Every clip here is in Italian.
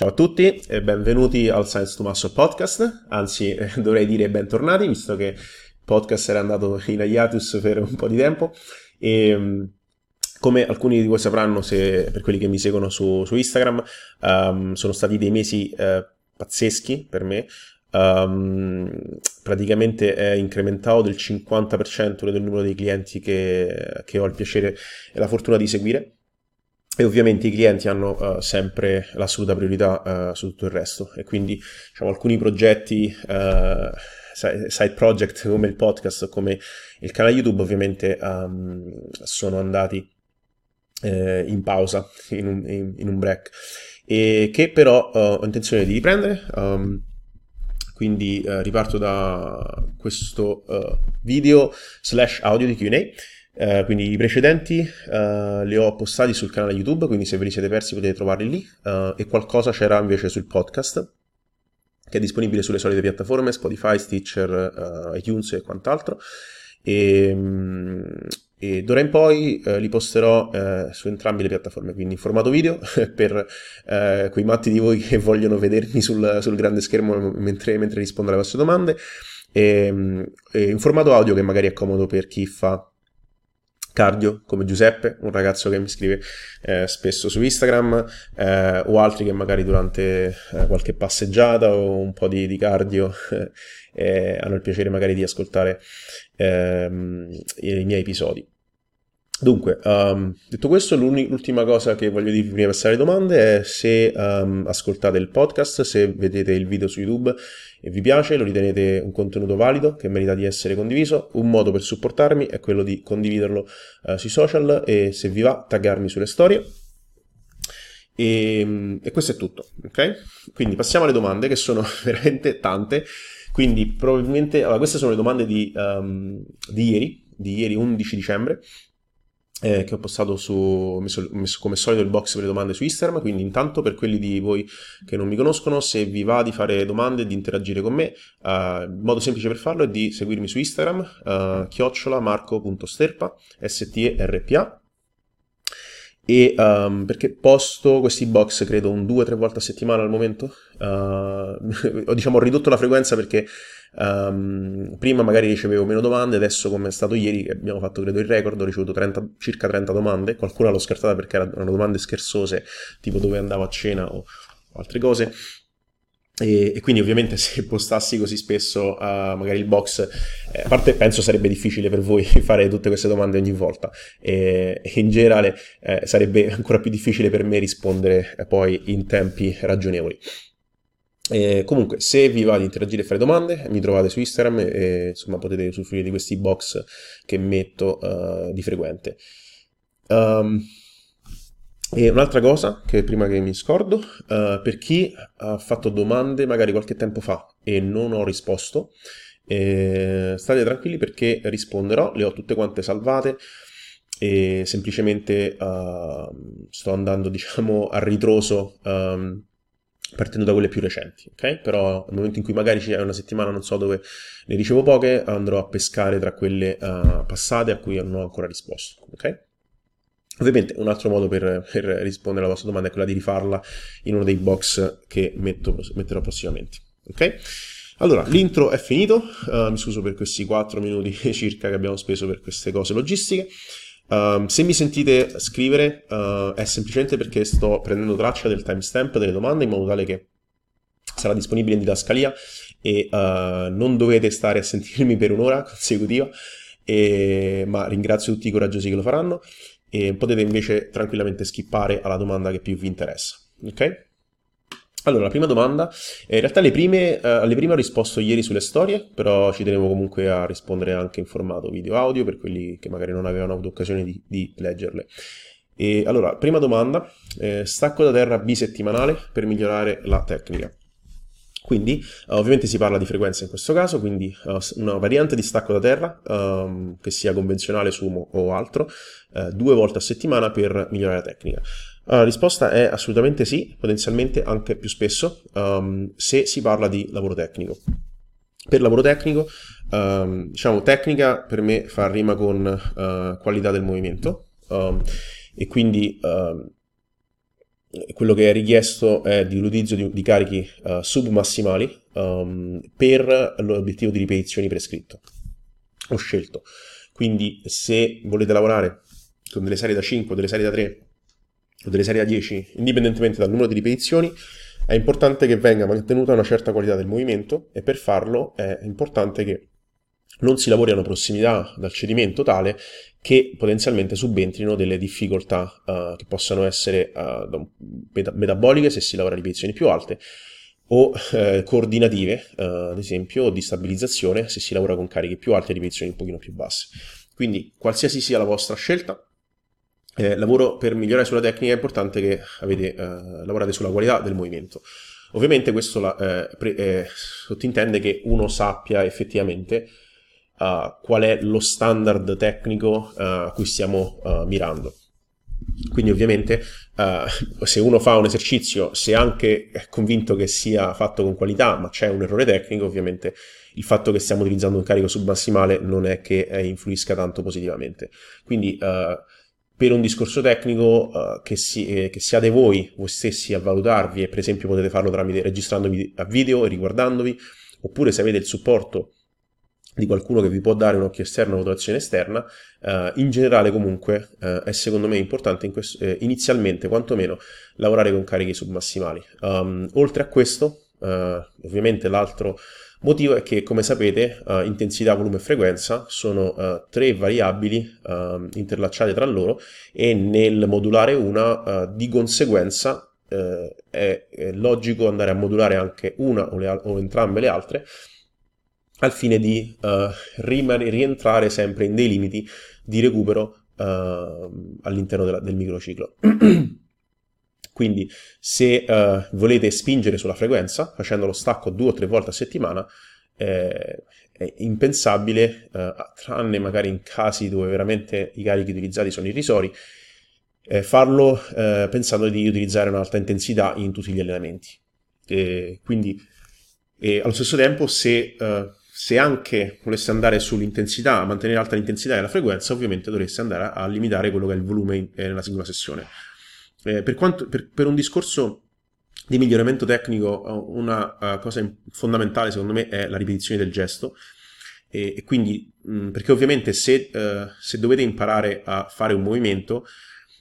Ciao a tutti e benvenuti al Science to Muscle podcast, anzi eh, dovrei dire bentornati visto che il podcast era andato in hiatus per un po' di tempo. E ehm, come alcuni di voi sapranno se, per quelli che mi seguono su, su Instagram um, sono stati dei mesi uh, pazzeschi per me. Um, praticamente è incrementato del 50% del numero di clienti che, che ho il piacere e la fortuna di seguire e ovviamente i clienti hanno uh, sempre l'assoluta priorità uh, su tutto il resto. E quindi diciamo, alcuni progetti uh, side project come il podcast come il canale YouTube ovviamente um, sono andati eh, in pausa, in un, in, in un, break. E che però ho intenzione di riprendere um, quindi riparto da questo video slash audio di Q&A Uh, quindi i precedenti uh, li ho postati sul canale YouTube, quindi se ve li siete persi potete trovarli lì. Uh, e qualcosa c'era invece sul podcast, che è disponibile sulle solite piattaforme, Spotify, Stitcher, iTunes e quant'altro. E, um, e d'ora in poi li posterò su entrambe le piattaforme, quindi in formato video per quei matti di voi che vogliono vedermi sul, sul grande schermo mentre, mentre, rispondo alle vostre domande, e, um, e in formato audio che magari è comodo per chi fa cardio come Giuseppe, un ragazzo che mi scrive eh, spesso su Instagram, eh, o altri che magari durante eh, qualche passeggiata o un po' di, di cardio eh, hanno il piacere magari di ascoltare ehm, i miei episodi. Dunque, um, detto questo, l'ultima cosa che voglio dirvi prima di passare alle domande è se um, ascoltate il podcast, se vedete il video su YouTube e vi piace, lo ritenete un contenuto valido che merita di essere condiviso, un modo per supportarmi è quello di condividerlo uh, sui social e se vi va taggarmi sulle storie. E, ehm, e questo è tutto, ok? Quindi passiamo alle domande che sono veramente tante. Quindi probabilmente, allora, queste sono le domande di, um, di ieri, di ieri 11 dicembre eh, che ho postato su, messo, messo come solito il box per le domande su Instagram, quindi intanto per quelli di voi che non mi conoscono, se vi va di fare domande e di interagire con me, uh, il modo semplice per farlo è di seguirmi su Instagram, uh, chiocciola marco.sterpa, S-T-E-R-P-A, e um, perché posto questi box credo un 2-3 volte a settimana al momento, uh, ho diciamo ridotto la frequenza perché Um, prima magari ricevevo meno domande, adesso come è stato ieri, abbiamo fatto credo il record, ho ricevuto 30, circa 30 domande, qualcuna l'ho scartata perché erano domande scherzose, tipo dove andavo a cena o, o altre cose. E, e, quindi ovviamente se postassi così spesso uh, magari il box, eh, a parte penso sarebbe difficile per voi fare tutte queste domande ogni volta e, e in generale eh, sarebbe ancora più difficile per me rispondere eh, poi in tempi ragionevoli. E comunque, se vi va di interagire e fare domande, mi trovate su Instagram e insomma potete usufruire di questi box che metto uh, di frequente. Um, e un'altra cosa che prima che mi scordo, uh, per chi ha fatto domande magari qualche tempo fa e non ho risposto, eh, state tranquilli perché risponderò, le ho tutte quante salvate e semplicemente uh, sto andando diciamo a ritroso um, partendo da quelle più recenti, ok? Però nel momento in cui magari c'è una settimana, non so dove ne ricevo poche, andrò a pescare tra quelle uh, passate a cui non ho ancora risposto, ok? Ovviamente un altro modo per, per, rispondere alla vostra domanda è quella di rifarla in uno dei box che metto, metterò prossimamente, ok? Allora, l'intro è finito, uh, mi scuso per questi 4 minuti circa che abbiamo speso per queste cose logistiche. Um, se mi sentite scrivere uh, è semplicemente perché sto prendendo traccia del timestamp delle domande in modo tale che sarà disponibile in didascalia e uh, non dovete stare a sentirmi per un'ora consecutiva, e, ma ringrazio tutti i coraggiosi che lo faranno e potete invece tranquillamente skippare alla domanda che più vi interessa. Ok? Allora, la prima domanda, eh, in realtà le prime, eh, alle prime ho risposto ieri sulle storie, però ci tenevo comunque a rispondere anche in formato video-audio per quelli che magari non avevano avuto occasione di, di leggerle. E allora, prima domanda, eh, stacco da terra bisettimanale per migliorare la tecnica. Quindi, uh, ovviamente si parla di frequenza in questo caso, quindi uh, una variante di stacco da terra, um, che sia convenzionale, sumo o altro, uh, due volte a settimana per migliorare la tecnica. La risposta è assolutamente sì, potenzialmente anche più spesso, um, se si parla di lavoro tecnico. Per lavoro tecnico, um, diciamo, tecnica per me fa rima con uh, qualità del movimento um, e quindi quello che è richiesto è di l'utilizzo di, di carichi uh, submassimali per l'obiettivo di ripetizioni prescritto o scelto. Quindi se volete lavorare con delle serie da 5 delle serie da 3 o delle serie da 10, indipendentemente dal numero di ripetizioni, è importante che venga mantenuta una certa qualità del movimento e per farlo è importante che non si lavori a una prossimità dal cedimento tale che potenzialmente subentrino delle difficoltà uh, che possano essere uh, meta- metaboliche se si lavora a ripetizioni più alte o uh, coordinative, ad esempio, o di stabilizzazione se si lavora con cariche più alte e ripetizioni un pochino più basse. Quindi, qualsiasi sia la vostra scelta, eh, lavoro per migliorare sulla tecnica è importante che avete, eh, lavorate sulla qualità del movimento. Ovviamente questo la, eh, pre, eh, sottintende che uno sappia effettivamente uh, qual è lo standard tecnico uh, a cui stiamo uh, mirando. Quindi ovviamente se uno fa un esercizio, se anche è convinto che sia fatto con qualità, ma c'è un errore tecnico, ovviamente il fatto che stiamo utilizzando un carico submassimale non è che eh, influisca tanto positivamente. Quindi per un discorso tecnico uh, che, si, eh, che, siate voi, voi stessi a valutarvi e per esempio potete farlo tramite registrandovi a video e riguardandovi, oppure se avete il supporto di qualcuno che vi può dare un occhio esterno, una valutazione esterna, uh, in generale comunque uh, è secondo me importante in questo, eh, inizialmente quantomeno lavorare con carichi submassimali. Um, oltre a questo, ovviamente l'altro Motivo è che, come sapete, uh, intensità, volume e frequenza sono uh, tre variabili uh, interlacciate tra loro e nel modulare una, di conseguenza, è, è, logico andare a modulare anche una o, le, o entrambe le altre al fine di rientrare sempre in dei limiti di recupero all'interno della, del microciclo. Quindi se uh, volete spingere sulla frequenza, facendo lo stacco due o tre volte a settimana, eh, è impensabile, uh, tranne magari in casi dove veramente i carichi utilizzati sono irrisori, eh, farlo eh, pensando di utilizzare un'alta intensità in tutti gli allenamenti. E quindi e allo stesso tempo se, uh, se, anche volesse andare sull'intensità, mantenere alta l'intensità e la frequenza, ovviamente dovreste andare a, limitare quello che è il volume eh, nella singola sessione. Eh, per, quanto, per, per, un discorso di miglioramento tecnico, una uh, cosa fondamentale secondo me è la ripetizione del gesto. E, e quindi, mh, mm, perché ovviamente se, uh, se, dovete imparare a fare un movimento,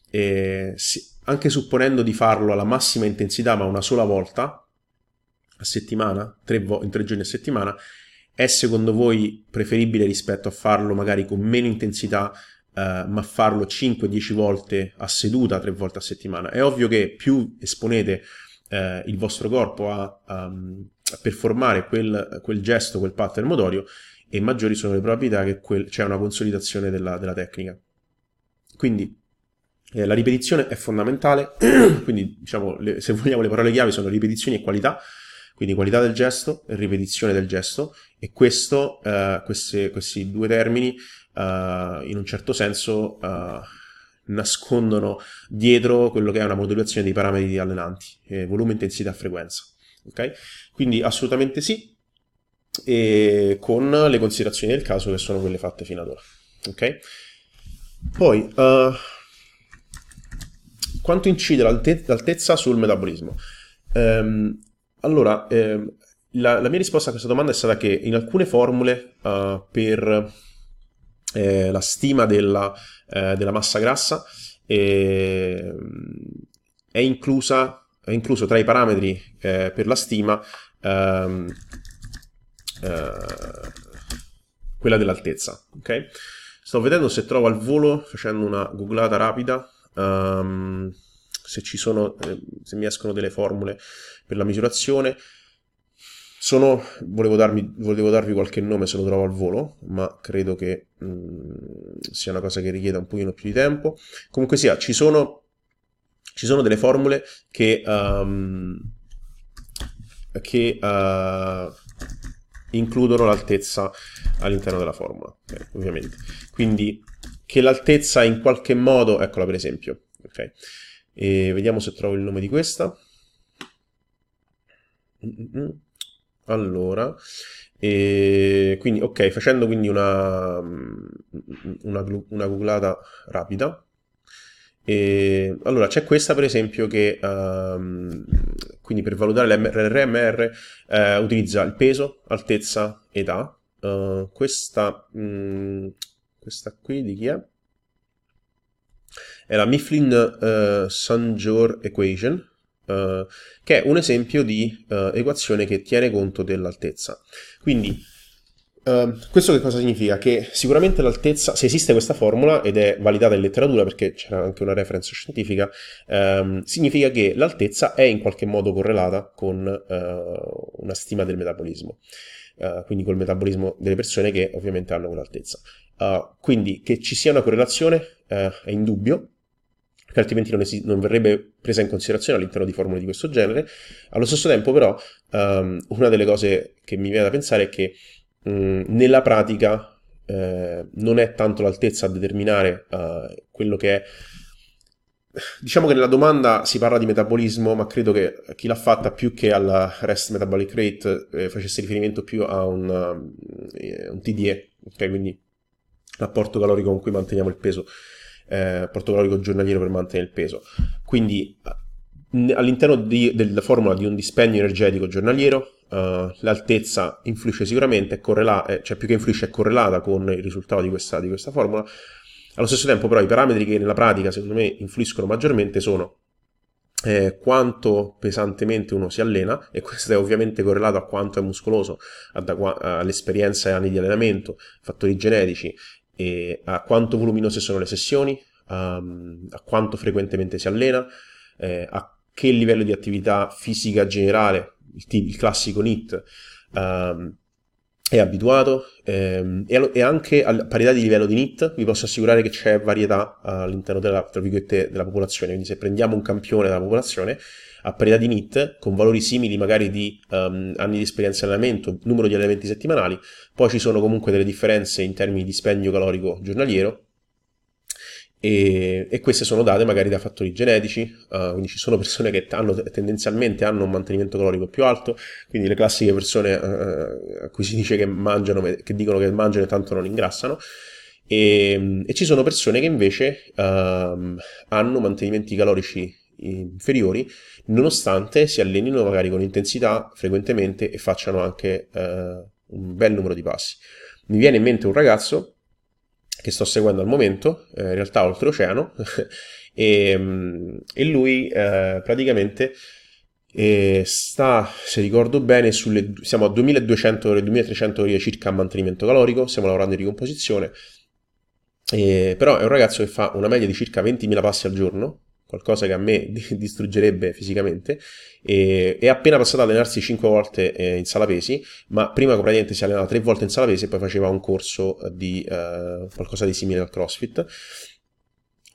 eh, si, anche supponendo di farlo alla massima intensità, ma una sola volta a settimana, tre vo- in tre giorni a settimana, è secondo voi preferibile rispetto a farlo magari con meno intensità Uh, ma farlo 5-10 volte a seduta, 3 volte a settimana. È ovvio che più esponete uh, il vostro corpo a, um, a performare quel, quel, gesto, quel pattern motorio, e maggiori sono le probabilità che quel, c'è una consolidazione della, della tecnica. Quindi eh, la ripetizione è fondamentale, quindi diciamo, le, se vogliamo le parole chiave sono ripetizioni e qualità, quindi qualità del gesto e ripetizione del gesto, e questo, uh, queste, questi due termini uh, in un certo senso uh, nascondono dietro quello che è una modulazione dei parametri allenanti, eh, volume, intensità, frequenza. Ok? Quindi assolutamente sì, e con le considerazioni del caso che sono quelle fatte fino ad ora. Ok? Poi, uh, quanto incide l'alte- l'altezza sul metabolismo? Um, allora, um, la, la, mia risposta a questa domanda è stata che in alcune formule uh, per eh, la stima della, eh, della massa grassa eh, è, inclusa, è incluso tra i parametri eh, per la stima ehm, eh, quella dell'altezza. Okay? Sto vedendo se trovo al volo, facendo una googlata rapida, um, se sono, eh, se mi escono delle formule per la misurazione. Sono, volevo, darmi, volevo darvi qualche nome se lo trovo al volo, ma credo che mh, mm, sia una cosa che richieda un pochino più di tempo. Comunque sia, ci sono, ci sono delle formule che, um, che uh, includono l'altezza all'interno della formula, okay, ovviamente. Quindi che l'altezza in qualche modo, eccola per esempio, ok? E vediamo se trovo il nome di questa. Mm-mm. Allora, e quindi ok, facendo quindi una, una, una googlata rapida, E, allora, c'è questa per esempio che, um, quindi per valutare l'RMR uh, utilizza il peso, altezza, età. Uh, questa, mh, questa qui di chi è? È la Mifflin uh, Sanjor Equation, uh, che è un esempio di uh, equazione che tiene conto dell'altezza. Quindi, questo che cosa significa? Che sicuramente l'altezza, se esiste questa formula ed è validata in letteratura perché c'era anche una reference scientifica, um, significa che l'altezza è in qualche modo correlata con una stima del metabolismo. Uh, quindi col metabolismo delle persone che ovviamente hanno quell'altezza. Uh, quindi che ci sia una correlazione uh, è indubbio, che altrimenti non, esi- non, verrebbe presa in considerazione all'interno di formule di questo genere. Allo stesso tempo, però, um, una delle cose che mi viene da pensare è che um, nella pratica eh, non è tanto l'altezza a determinare uh, quello che è. Diciamo che nella domanda si parla di metabolismo, ma credo che chi l'ha fatta più che alla rest metabolic rate eh, facesse riferimento più a un, um, un TDE, ok? Quindi rapporto calorico con cui manteniamo il peso eh, calorico giornaliero per mantenere il peso. Quindi all'interno di, della formula di un dispendio energetico giornaliero Uh, l'altezza influisce sicuramente, è correlata, eh, cioè più che influisce è correlata con il risultato di questa, di questa, formula. Allo stesso tempo però i parametri che nella pratica secondo me influiscono maggiormente sono eh, quanto pesantemente uno si allena e questo è ovviamente correlato a quanto è muscoloso, all'esperienza e anni di allenamento, fattori genetici e a quanto voluminose sono le sessioni, um, a quanto frequentemente si allena, eh, a che livello di attività fisica generale, il, il classico NIT, um, è abituato ehm, e, anche a parità di livello di NIT vi posso assicurare che c'è varietà all'interno della, della popolazione, quindi se prendiamo un campione della popolazione a parità di NIT, con valori simili magari di um, anni di esperienza in allenamento, numero di allenamenti settimanali, poi ci sono comunque delle differenze in termini di dispendio calorico giornaliero, e, e, queste sono date magari da fattori genetici, uh, quindi ci sono persone che hanno, tendenzialmente hanno un mantenimento calorico più alto, quindi le classiche persone uh, a cui si dice che mangiano, che dicono che mangiano e tanto non ingrassano, e, e ci sono persone che invece uh, hanno mantenimenti calorici inferiori, nonostante si allenino magari con intensità frequentemente e facciano anche un bel numero di passi. Mi viene in mente un ragazzo che sto seguendo al momento, eh, in realtà oltreoceano, e, mm, e, lui eh, praticamente eh, sta, se ricordo bene, sulle, siamo a 2200 ore, 2300 ore circa a mantenimento calorico, stiamo lavorando in ricomposizione, però è un ragazzo che fa una media di circa 20.000 passi al giorno, qualcosa che a me distruggerebbe fisicamente, e è appena passato ad allenarsi 5 volte eh, in sala pesi, ma prima praticamente si allenava 3 volte in sala pesi e poi faceva un corso di uh, qualcosa di simile al CrossFit.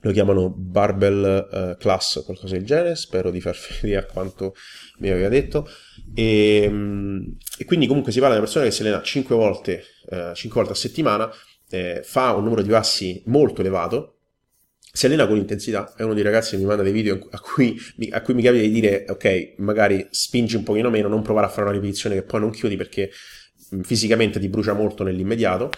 Lo chiamano Barbell uh, Class, qualcosa del genere, spero di far vedere a quanto mi aveva detto. E, um, e, quindi comunque si parla di una persona che si allena 5 volte, uh, 5 volte a settimana, eh, fa un numero di passi molto elevato, si allena con intensità, è uno dei ragazzi che mi manda dei video a cui, a cui mi capita di dire ok, magari spingi un pochino meno, non provare a fare una ripetizione che poi non chiudi perché fisicamente ti brucia molto nell'immediato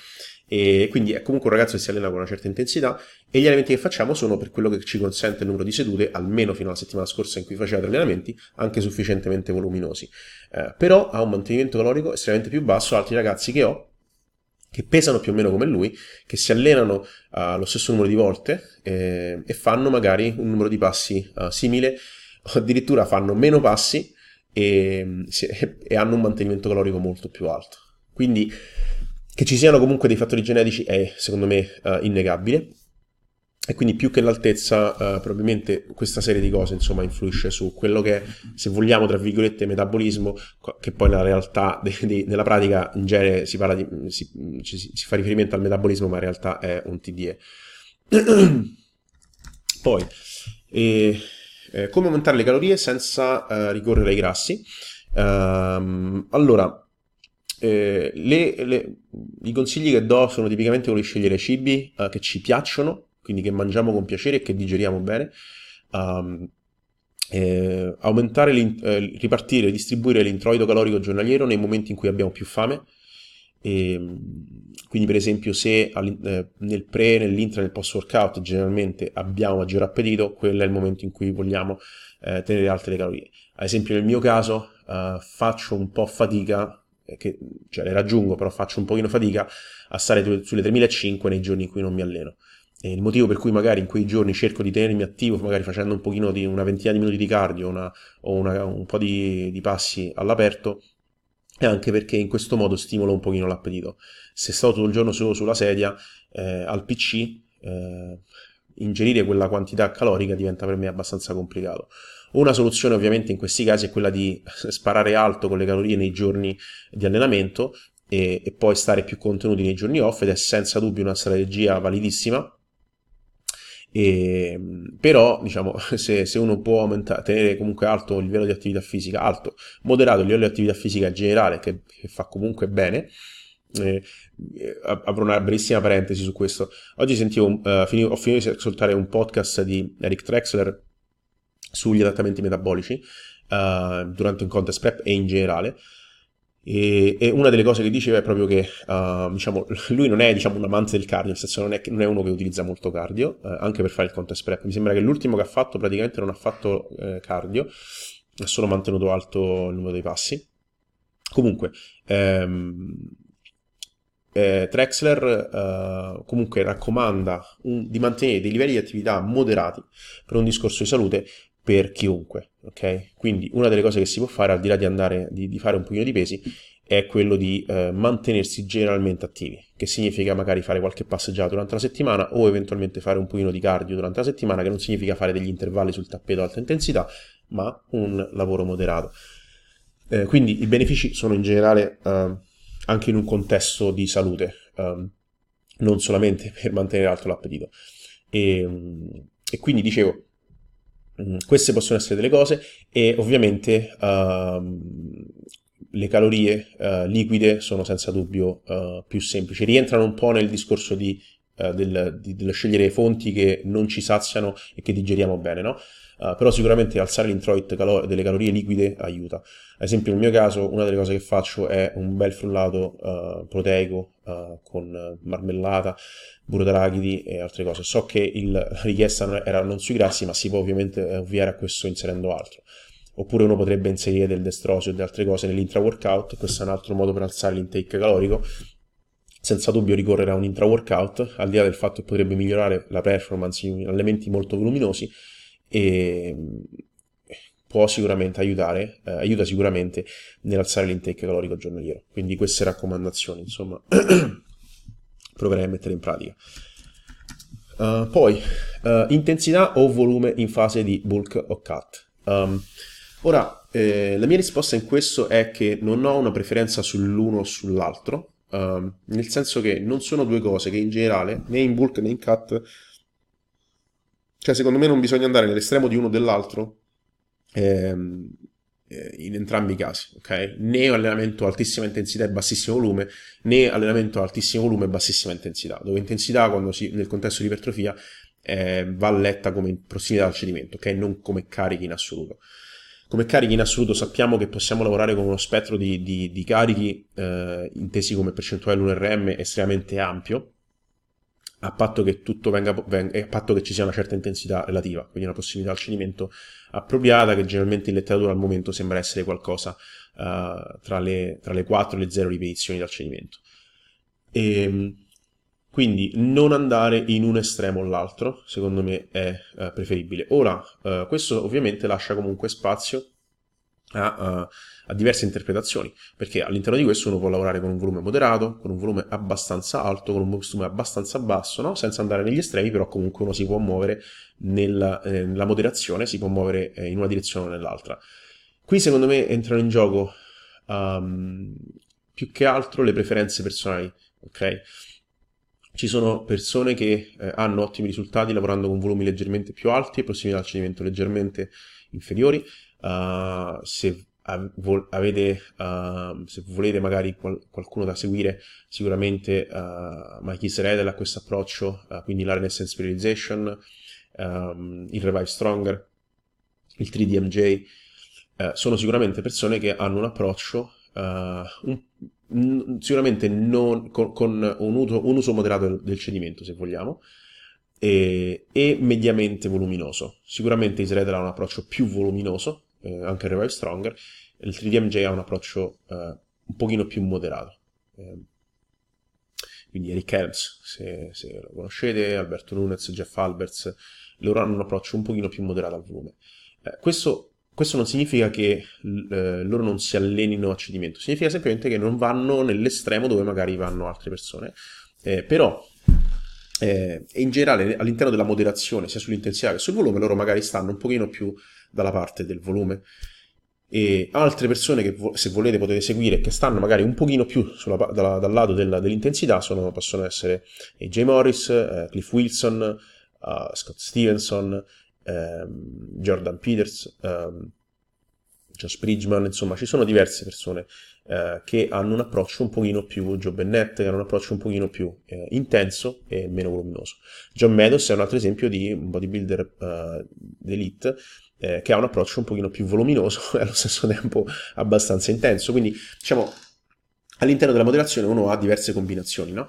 e quindi è comunque un ragazzo che si allena con una certa intensità e gli allenamenti che facciamo sono per quello che ci consente il numero di sedute, almeno fino alla settimana scorsa in cui faceva tre allenamenti, anche sufficientemente voluminosi. Eh, però ha un mantenimento calorico estremamente più basso altri ragazzi che ho che pesano più o meno come lui, che si allenano uh, lo stesso numero di volte eh, e fanno magari un numero di passi uh, simile, o addirittura fanno meno passi e, e, hanno un mantenimento calorico molto più alto. Quindi che ci siano comunque dei fattori genetici è secondo me uh, innegabile e quindi più che l'altezza, uh, probabilmente questa serie di cose insomma influisce su quello che, se vogliamo, tra virgolette, metabolismo, che poi nella realtà, de, de, nella pratica in genere si, parla di, si, si, fa riferimento al metabolismo, ma in realtà è un TDE. poi, eh, eh, come aumentare le calorie senza uh, ricorrere ai grassi? Uh, allora, eh, le, le, i consigli che do sono tipicamente quelli di scegliere cibi uh, che ci piacciono, quindi che mangiamo con piacere e che digeriamo bene, um, eh, eh, ripartire, distribuire l'introito calorico giornaliero nei momenti in cui abbiamo più fame E, quindi per esempio se eh, nel pre, nell'intra, nel post workout generalmente abbiamo maggiore appetito, quello è il momento in cui vogliamo eh, tenere alte le calorie. Ad esempio nel mio caso eh, faccio un po' fatica, eh, che, cioè le raggiungo però faccio un pochino fatica a stare sulle 3500 nei giorni in cui non mi alleno. E il motivo per cui magari in quei giorni cerco di tenermi attivo, magari facendo un pochino di una ventina di minuti di cardio una, o una, un po' di, di passi all'aperto, è anche perché in questo modo stimolo un pochino l'appetito. Se sto tutto il giorno solo sulla sedia, eh, al PC, eh, ingerire quella quantità calorica diventa per me abbastanza complicato. Una soluzione ovviamente in questi casi è quella di sparare alto con le calorie nei giorni di allenamento e, e poi stare più contenuti nei giorni off ed è senza dubbio una strategia validissima e, però, diciamo, se, se uno può aumentare, tenere comunque alto il livello di attività fisica, alto, moderato il livello di attività fisica generale, che, che fa comunque bene, eh, apro una brevissima parentesi su questo. Oggi sentivo, uh, finivo, ho finito di ascoltare un podcast di Eric Trexler sugli adattamenti metabolici uh, durante un contest prep e in generale. E, e, una delle cose che diceva è proprio che uh, diciamo, lui non è diciamo, un amante del cardio, nel senso non è, non è uno che utilizza molto cardio, uh, anche per fare il contest prep. Mi sembra che l'ultimo che ha fatto praticamente non ha fatto uh, cardio, ha solo mantenuto alto il numero dei passi. Comunque, ehm, eh, Trexler comunque raccomanda un, di mantenere dei livelli di attività moderati per un discorso di salute per chiunque, ok? Quindi una delle cose che si può fare, al di là di andare, di, di fare un pochino di pesi, è quello di eh, mantenersi generalmente attivi, che significa magari fare qualche passeggiata durante la settimana o eventualmente fare un pochino di cardio durante la settimana, che non significa fare degli intervalli sul tappeto ad alta intensità, ma un lavoro moderato. Eh, quindi i benefici sono in generale eh, anche in un contesto di salute, ehm, non solamente per mantenere alto l'appetito. E, e quindi dicevo, Mm, queste possono essere delle cose e ovviamente uh, le calorie uh, liquide sono senza dubbio uh, più semplici, rientrano un po' nel discorso di, eh, del, di, dello scegliere fonti che non ci saziano e che digeriamo bene, no? Uh, però sicuramente alzare l'introit calo- delle calorie liquide aiuta. Ad esempio nel mio caso una delle cose che faccio è un bel frullato uh, proteico uh, con marmellata, burro d'arachidi e altre cose. So che il, la richiesta era non sui grassi, ma si può ovviamente ovviare a questo inserendo altro. Oppure uno potrebbe inserire del destrosio e altre cose nell'intra-workout, questo è un altro modo per alzare l'intake calorico, senza dubbio ricorrere a un intra-workout, al di là del fatto che potrebbe migliorare la performance in allenamenti molto voluminosi, e può sicuramente aiutare, eh, aiuta sicuramente nell'alzare l'intake calorico giornaliero. Quindi queste raccomandazioni, insomma, proverei a mettere in pratica. Uh, poi, uh, intensità o volume in fase di bulk o cut. Um, ora, eh, la mia risposta in questo è che non ho una preferenza sull'uno o sull'altro, um, nel senso che non sono due cose che in generale, né in bulk né in cut, cioè, secondo me non bisogna andare nell'estremo di uno o dell'altro ehm, eh, in entrambi i casi, ok? Né allenamento altissima intensità e bassissimo volume, né allenamento altissimo volume e bassissima intensità, dove intensità, si, nel contesto di ipertrofia, eh, va letta come prossimità al cedimento, ok? Non come carichi in assoluto. Come carichi in assoluto sappiamo che possiamo lavorare con uno spettro di, di, di carichi eh, intesi come percentuale 1RM estremamente ampio, a patto che tutto venga, venga, a patto che ci sia una certa intensità relativa, quindi una possibilità al cedimento appropriata, che generalmente in letteratura al momento sembra essere qualcosa uh, tra, le, tra, le, 4 e le 0 ripetizioni dal cedimento. E, ehm, quindi non andare in un estremo o l'altro, secondo me è uh, preferibile. Ora, uh, questo ovviamente lascia comunque spazio a, a, diverse interpretazioni, perché all'interno di questo uno può lavorare con un volume moderato, con un volume abbastanza alto, con un volume abbastanza basso, no? senza andare negli estremi, però comunque uno si può muovere nella, eh, nella moderazione, si può muovere eh, in una direzione o nell'altra. Qui secondo me entrano in gioco um, più che altro le preferenze personali, ok? Ci sono persone che eh, hanno ottimi risultati lavorando con volumi leggermente più alti e prossimità al cedimento leggermente inferiori, Uh, se avete, uh, se volete magari qual- qualcuno da seguire, sicuramente uh, Mikey Sredel ha questo approccio, uh, quindi l'Arenescence Periodization, um, il Revive Stronger, il 3DMJ, uh, sono sicuramente persone che hanno un approccio un, sicuramente non, con, con un, uso, un, uso, moderato del cedimento, se vogliamo, e, mediamente voluminoso. Sicuramente Israel ha un approccio più voluminoso, eh, anche Revive Stronger, il 3DMJ ha un approccio eh, un pochino più moderato. Eh, quindi Eric Helms, se, se, lo conoscete, Alberto Nunez, Jeff Alberts, loro hanno un approccio un pochino più moderato al volume. Eh, questo, questo, non significa che eh, loro non si allenino a cedimento, significa semplicemente che non vanno nell'estremo dove magari vanno altre persone. Eh, però eh, in generale all'interno della moderazione, sia sull'intensità che sul volume, loro magari stanno un pochino più dalla parte del volume. E altre persone che se volete potete seguire che stanno magari un pochino più sulla, dalla, dal lato della, dell'intensità sono, possono essere AJ Morris, eh, Cliff Wilson, uh, Scott Stevenson, ehm, Jordan Peters, ehm, Josh Bridgman, insomma ci sono diverse persone eh, che hanno un approccio un pochino più Joe Bennett, che hanno un approccio un pochino più eh, intenso e meno voluminoso. John Meadows è un altro esempio di un bodybuilder uh, d'elite eh, che ha un approccio un pochino più voluminoso e allo stesso tempo abbastanza intenso. Quindi, diciamo, all'interno della moderazione uno ha diverse combinazioni, no?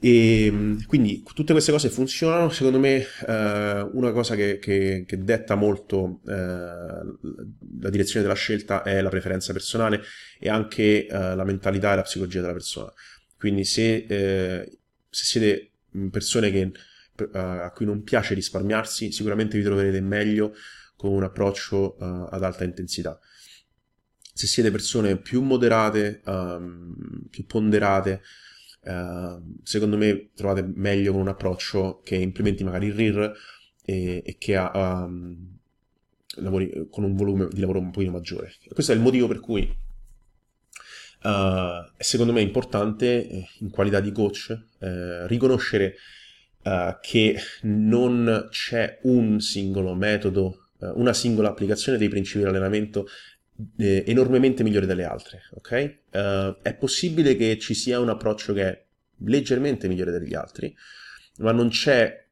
E quindi tutte queste cose funzionano. Secondo me, eh, una cosa che, che, che detta molto eh, la direzione della scelta è la preferenza personale e anche eh, la mentalità e la psicologia della persona. Quindi, se, eh, se siete persone che, eh, a cui non piace risparmiarsi, sicuramente vi troverete meglio con un approccio uh, ad alta intensità. Se siete persone più moderate, um, più ponderate, uh, secondo me trovate meglio con un approccio che implementi magari il RIR e, e che ha um, lavori con un volume di lavoro un pochino maggiore. E questo è il motivo per cui uh, secondo me importante eh, in qualità di coach eh, riconoscere che non c'è un singolo metodo una singola applicazione dei principi dell'allenamento eh, enormemente migliore delle altre, ok? Uh, è possibile che ci sia un approccio che è leggermente migliore degli altri, ma non c'è,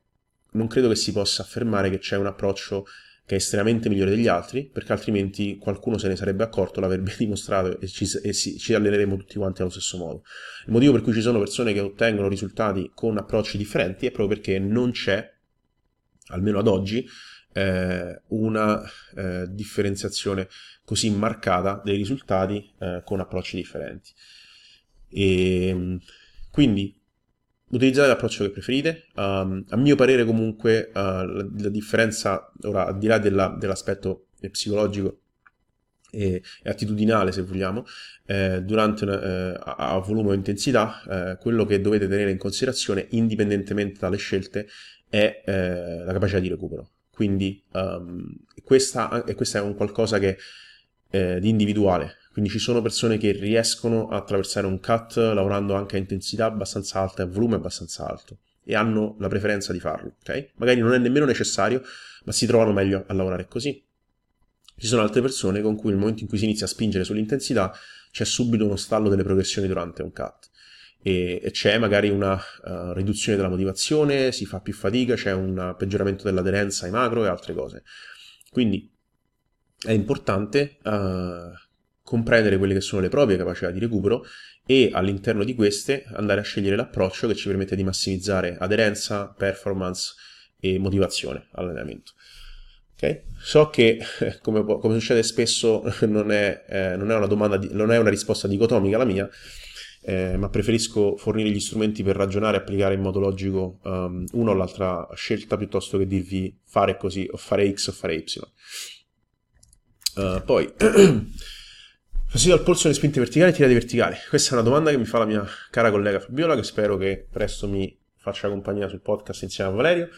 non credo che si possa affermare che c'è un approccio che è estremamente migliore degli altri, perché altrimenti qualcuno se ne sarebbe accorto, l'avrebbe dimostrato e, ci, e si, ci alleneremo tutti quanti allo stesso modo. Il motivo per cui ci sono persone che ottengono risultati con approcci differenti è proprio perché non c'è, almeno ad oggi, eh, una eh, differenziazione così marcata dei risultati eh, con approcci differenti. E, ehm, quindi utilizzate l'approccio che preferite. Um, a mio parere, comunque, uh, la, la, differenza, ora al di là della, dell'aspetto psicologico e, e, attitudinale, se vogliamo, eh, durante una, eh, a, a, volume o intensità, eh, quello che dovete tenere in considerazione, indipendentemente dalle scelte, è eh, la capacità di recupero. Quindi um, questa, questa, è un qualcosa che, eh, di individuale. Quindi ci sono persone che riescono a attraversare un cut lavorando anche a intensità abbastanza alta e a volume abbastanza alto e hanno la preferenza di farlo, ok? Magari non è nemmeno necessario, ma si trovano meglio a lavorare così. Ci sono altre persone con cui nel momento in cui si inizia a spingere sull'intensità c'è subito uno stallo delle progressioni durante un cut e, c'è magari una uh, riduzione della motivazione, si fa più fatica, c'è un peggioramento dell'aderenza ai macro e altre cose. Quindi è importante uh, comprendere quelle che sono le proprie capacità di recupero e all'interno di queste andare a scegliere l'approccio che ci permette di massimizzare aderenza, performance e motivazione all'allenamento. Okay? So che, come, come, succede spesso, non è, eh, non è di, non è una risposta dicotomica la mia, eh, ma preferisco fornire gli strumenti per ragionare e applicare in modo logico um, una o l'altra scelta piuttosto che dirvi fare così o fare X o fare Y. Uh, poi, fastidio al polso nelle spinte verticali e tirate verticali. Questa è una domanda che mi fa la mia cara collega Fabiola, che spero che presto mi faccia compagnia sul podcast insieme a Valerio.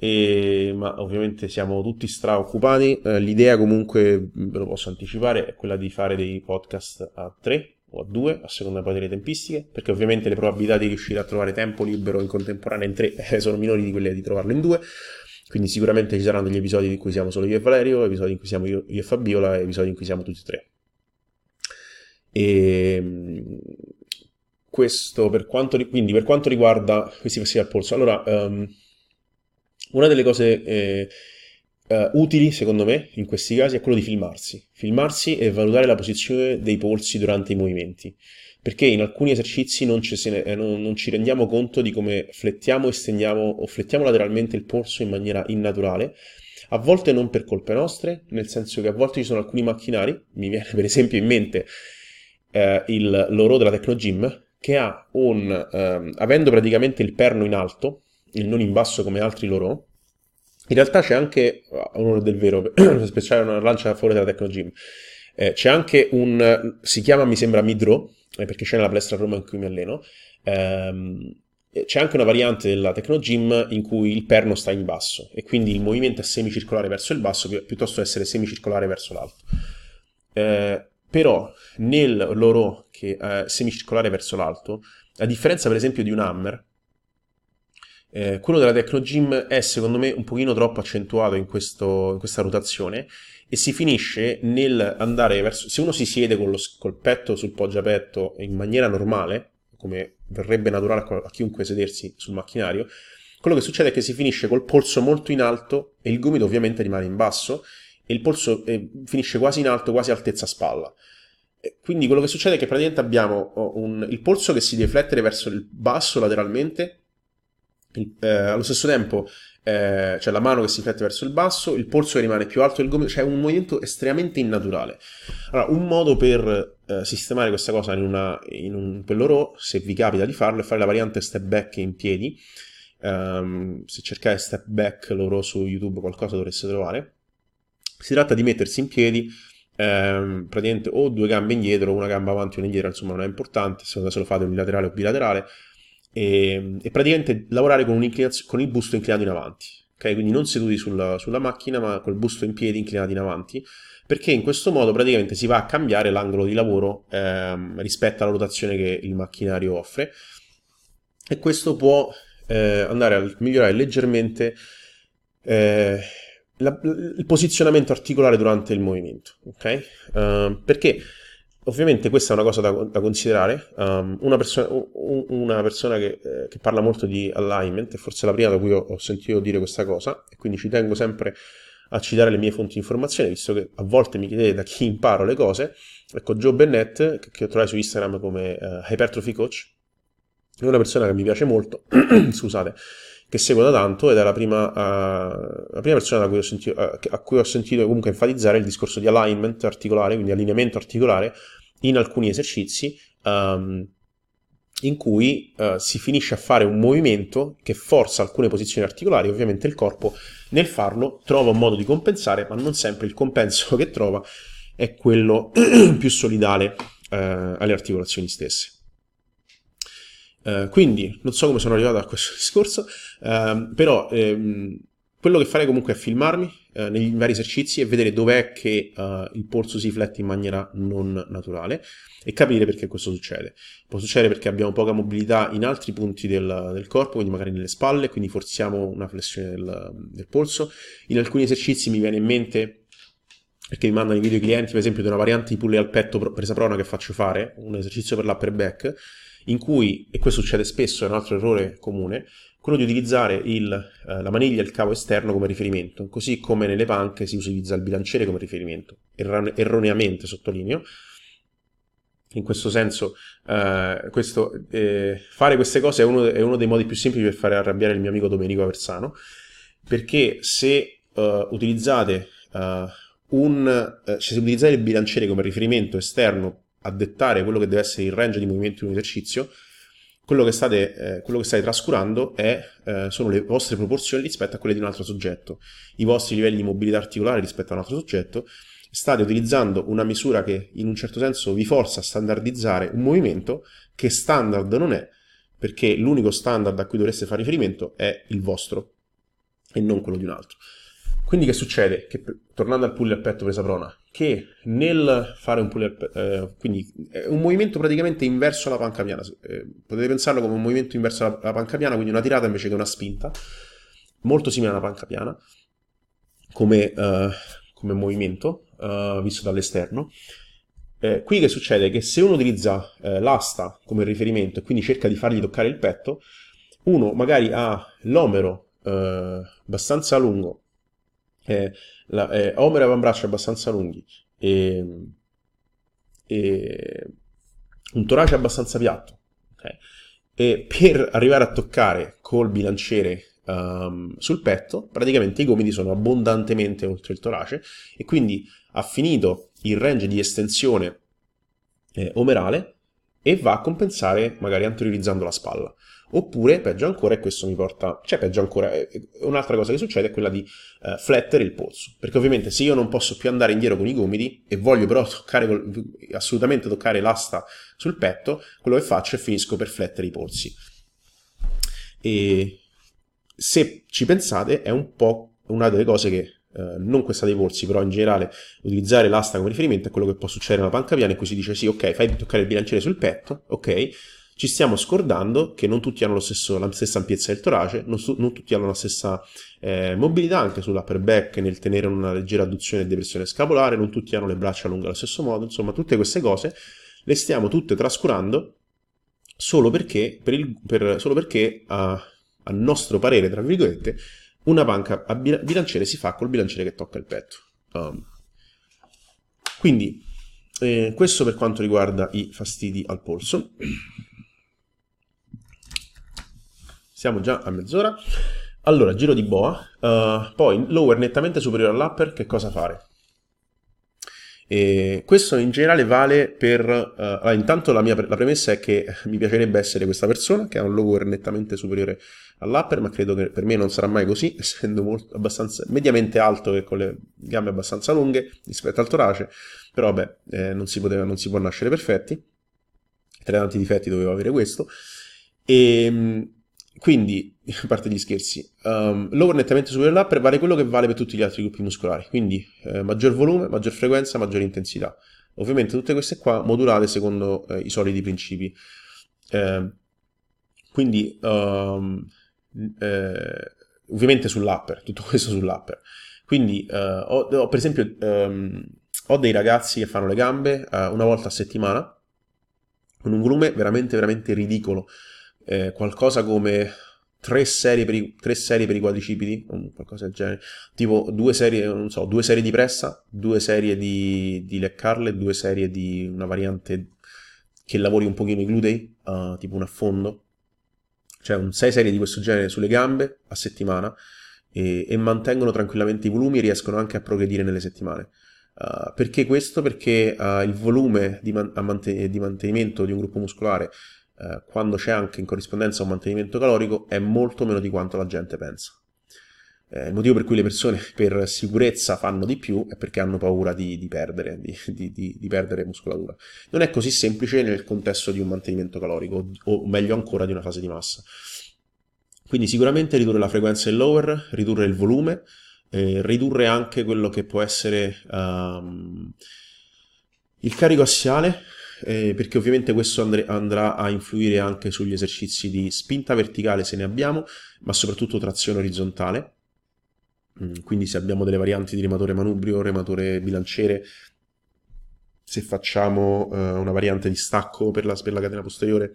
E, ma ovviamente siamo tutti straoccupati. Eh, l'idea comunque, ve lo posso anticipare, è quella di fare dei podcast a tre o a due, a seconda poi delle tempistiche, perché ovviamente le probabilità di riuscire a trovare tempo libero in contemporanea in tre eh, sono minori di quelle di trovarlo in due. Quindi sicuramente ci saranno degli episodi in cui siamo solo io e Valerio, episodi in cui siamo io, io e Fabiola e episodi in cui siamo tutti e tre. E ehm, questo per quanto, quindi per quanto riguarda questi festival al polso, allora um, una delle cose eh, uh, utili, secondo me, in questi casi è quello di filmarsi. Filmarsi e valutare la posizione dei polsi durante i movimenti. Perché in alcuni esercizi non ci, ne, eh, non, non ci rendiamo conto di come flettiamo, estendiamo o flettiamo lateralmente il polso in maniera innaturale. A volte non per colpe nostre, nel senso che a volte ci sono alcuni macchinari, mi viene per esempio in mente eh, il loro della Tecnogym, che ha un, ehm, avendo praticamente il perno in alto, e non in basso come altri loro, in realtà c'è anche, onore del vero, speciale una lancia fuori dalla Tecnogym, eh, c'è anche un, si chiama mi sembra Midro, eh, perché c'è nella palestra Roma in cui mi alleno, ehm, c'è anche una variante della Tecnogym in cui il perno sta in basso e quindi il movimento è semicircolare verso il basso piuttosto che essere semicircolare verso l'alto. Eh, però nel loro che è semicircolare verso l'alto, a differenza per esempio di un hammer, eh, quello della Tecnogym è secondo me un pochino troppo accentuato in, questo, in questa rotazione e si finisce nel andare verso... Se uno si siede con lo, col petto sul poggiapetto in maniera normale, come verrebbe naturale a chiunque sedersi sul macchinario, quello che succede è che si finisce col polso molto in alto e il gomito ovviamente rimane in basso e il polso eh, finisce quasi in alto, quasi altezza spalla. Quindi quello che succede è che praticamente abbiamo un, il polso che si deflette verso il basso lateralmente, il, eh, allo stesso tempo eh, c'è la mano che si riflette verso il basso, il polso che rimane più alto del gomito, c'è un movimento estremamente innaturale. Allora, un modo per eh, sistemare questa cosa in, una, in un pello se vi capita di farlo, è fare la variante step back in piedi. Um, se cercate step back loro su YouTube qualcosa dovreste trovare. Si tratta di mettersi in piedi, ehm, praticamente o due gambe indietro, una gamba avanti e una indietro, insomma non è importante, se lo fate unilaterale o bilaterale, e, e praticamente lavorare con, con, il busto inclinato in avanti. Okay? Quindi non seduti sulla, sulla macchina, ma col busto in piedi inclinato in avanti, perché in questo modo praticamente si va a cambiare l'angolo di lavoro ehm, rispetto alla rotazione che il macchinario offre e questo può eh, andare a migliorare leggermente eh, la, il posizionamento articolare durante il movimento, ok? Uh, perché ovviamente questa è una cosa da, da considerare. Um, una, perso- una, persona che, eh, che, parla molto di alignment, è forse la prima da cui ho, ho, sentito dire questa cosa, e quindi ci tengo sempre a citare le mie fonti di informazione, visto che a volte mi chiedete da chi imparo le cose. Ecco, Joe Bennett, che, che ho su Instagram come uh, Hypertrophy Coach, è una persona che mi piace molto, scusate, che seguo da tanto ed è la prima, uh, la prima persona cui sentito, uh, a cui ho sentito comunque enfatizzare il discorso di alignment articolare, quindi allineamento articolare in alcuni esercizi um, in cui uh, si finisce a fare un movimento che forza alcune posizioni articolari, ovviamente il corpo nel farlo trova un modo di compensare, ma non sempre il compenso che trova è quello più solidale alle articolazioni stesse. Uh, quindi non so come sono arrivato a questo discorso, uh, però ehm, quello che farei comunque è filmarmi uh, negli vari esercizi e vedere dov'è che eh, il polso si flette in maniera non naturale e capire perché questo succede. Può succedere perché abbiamo poca mobilità in altri punti del, del corpo, quindi magari nelle spalle, quindi forziamo una flessione del, del polso. In alcuni esercizi mi viene in mente perché mi mandano i video clienti, per esempio, di una variante di pulle al petto presa prona che faccio fare, un esercizio per l'upper back, in cui, e questo succede spesso, è un altro errore comune, quello di utilizzare il, eh, la maniglia e il cavo esterno come riferimento, così come nelle panche si utilizza il bilanciere come riferimento, Erra- erroneamente sottolineo. In questo senso, eh, questo, eh, fare queste cose è uno, è uno, dei modi più semplici per fare arrabbiare il mio amico Domenico Aversano, perché se uh, utilizzate uh, un, uh, se utilizzate il bilanciere come riferimento esterno a dettare quello che deve essere il range di movimento di un esercizio, quello che state, eh, quello che state trascurando è, eh, sono le vostre proporzioni rispetto a quelle di un altro soggetto, i vostri livelli di mobilità articolare rispetto a un altro soggetto, state utilizzando una misura che in un certo senso vi forza a standardizzare un movimento che standard non è, perché l'unico standard a cui dovreste fare riferimento è il vostro e non quello di un altro. Quindi che succede? Che, tornando al pull al petto presa prona, che nel fare un pull al petto, eh, quindi è un movimento praticamente inverso alla panca piana, eh, potete pensarlo come un movimento inverso alla, alla, panca piana, quindi una tirata invece che una spinta, molto simile alla panca piana, come, uh, come movimento, uh, visto dall'esterno. Eh, qui che succede? Che se uno utilizza eh, l'asta come riferimento e quindi cerca di fargli toccare il petto, uno magari ha l'omero eh, abbastanza lungo eh, la, eh, omero e avambraccio abbastanza lunghi e, e un torace abbastanza piatto. Okay? E per arrivare a toccare col bilanciere um, sul petto, praticamente i gomiti sono abbondantemente oltre il torace e quindi ha finito il range di estensione eh, omerale e va a compensare magari anteriorizzando la spalla. Oppure, peggio ancora, e questo mi porta... cioè peggio ancora, eh, un'altra cosa che succede è quella di eh, flettere il polso. Perché ovviamente se io non posso più andare indietro con i gomiti e voglio però toccare, assolutamente toccare l'asta sul petto, quello che faccio è finisco per flettere i polsi. E se ci pensate è un po' una delle cose che Uh, non questa dei polsi, però in generale utilizzare l'asta come riferimento è quello che può succedere nella panca piana in cui si dice sì, ok, fai toccare il bilanciere sul petto, ok, ci stiamo scordando che non tutti hanno stesso, la stessa ampiezza del torace, non, su, non tutti hanno la stessa eh, mobilità anche sull'upper back nel tenere una leggera adduzione e depressione scapolare, non tutti hanno le braccia lunghe allo stesso modo, insomma tutte queste cose le stiamo tutte trascurando solo perché, per il, per, solo perché a, a nostro parere, tra virgolette, una panca a bilanciere si fa col bilanciere che tocca il petto. Um, quindi, eh, questo per quanto riguarda i fastidi al polso. Siamo già a mezz'ora. Allora, giro di boa. Uh, poi, lower nettamente superiore all'upper, che cosa fare? E questo in generale vale per... Uh, allora, intanto la mia la premessa è che mi piacerebbe essere questa persona, che ha un lower nettamente superiore all'upper, ma credo che per me non sarà mai così, essendo molto, abbastanza, mediamente alto e con le gambe abbastanza lunghe rispetto al torace, però vabbè, eh, non, si poteva, non si può nascere perfetti, tra tanti difetti dovevo avere questo. E ehm, quindi, a parte gli scherzi, um, lower nettamente superiore all'upper vale quello che vale per tutti gli altri gruppi muscolari, quindi eh, maggior volume, maggior frequenza, maggiore intensità. Ovviamente tutte queste qua modulate secondo eh, i soliti principi. Eh, quindi, um, ovviamente sull'upper, tutto questo sull'upper. Quindi, eh, ho, ho, per esempio, um, ho dei ragazzi che fanno le gambe uh, una volta a settimana, con un volume veramente, veramente ridicolo eh, qualcosa come tre serie, per i, tre serie per i quadricipiti, qualcosa del genere, tipo due serie, non so, due serie di pressa, due serie di, di leg curl due serie di una variante che lavori un pochino i glutei, uh, tipo un affondo, cioè un 6 serie di questo genere sulle gambe a settimana e, e mantengono tranquillamente i volumi e riescono anche a progredire nelle settimane. Uh, perché questo? Perché uh, il volume di, man- mant- di, mantenimento di un gruppo muscolare eh, quando c'è anche in corrispondenza un mantenimento calorico è molto meno di quanto la gente pensa. Eh, il motivo per cui le persone per sicurezza fanno di più è perché hanno paura di, di, perdere, di, di, di, perdere, muscolatura. Non è così semplice nel contesto di un mantenimento calorico, o meglio ancora di una fase di massa. Quindi sicuramente ridurre la frequenza del lower, ridurre il volume, eh, ridurre anche quello che può essere um, il carico assiale, eh, perché ovviamente questo andre- andrà a influire anche sugli esercizi di spinta verticale se ne abbiamo, ma soprattutto trazione orizzontale. Mm, quindi se abbiamo delle varianti di rematore manubrio, rematore bilanciere, se facciamo uh, una variante di stacco per la, per la, catena posteriore,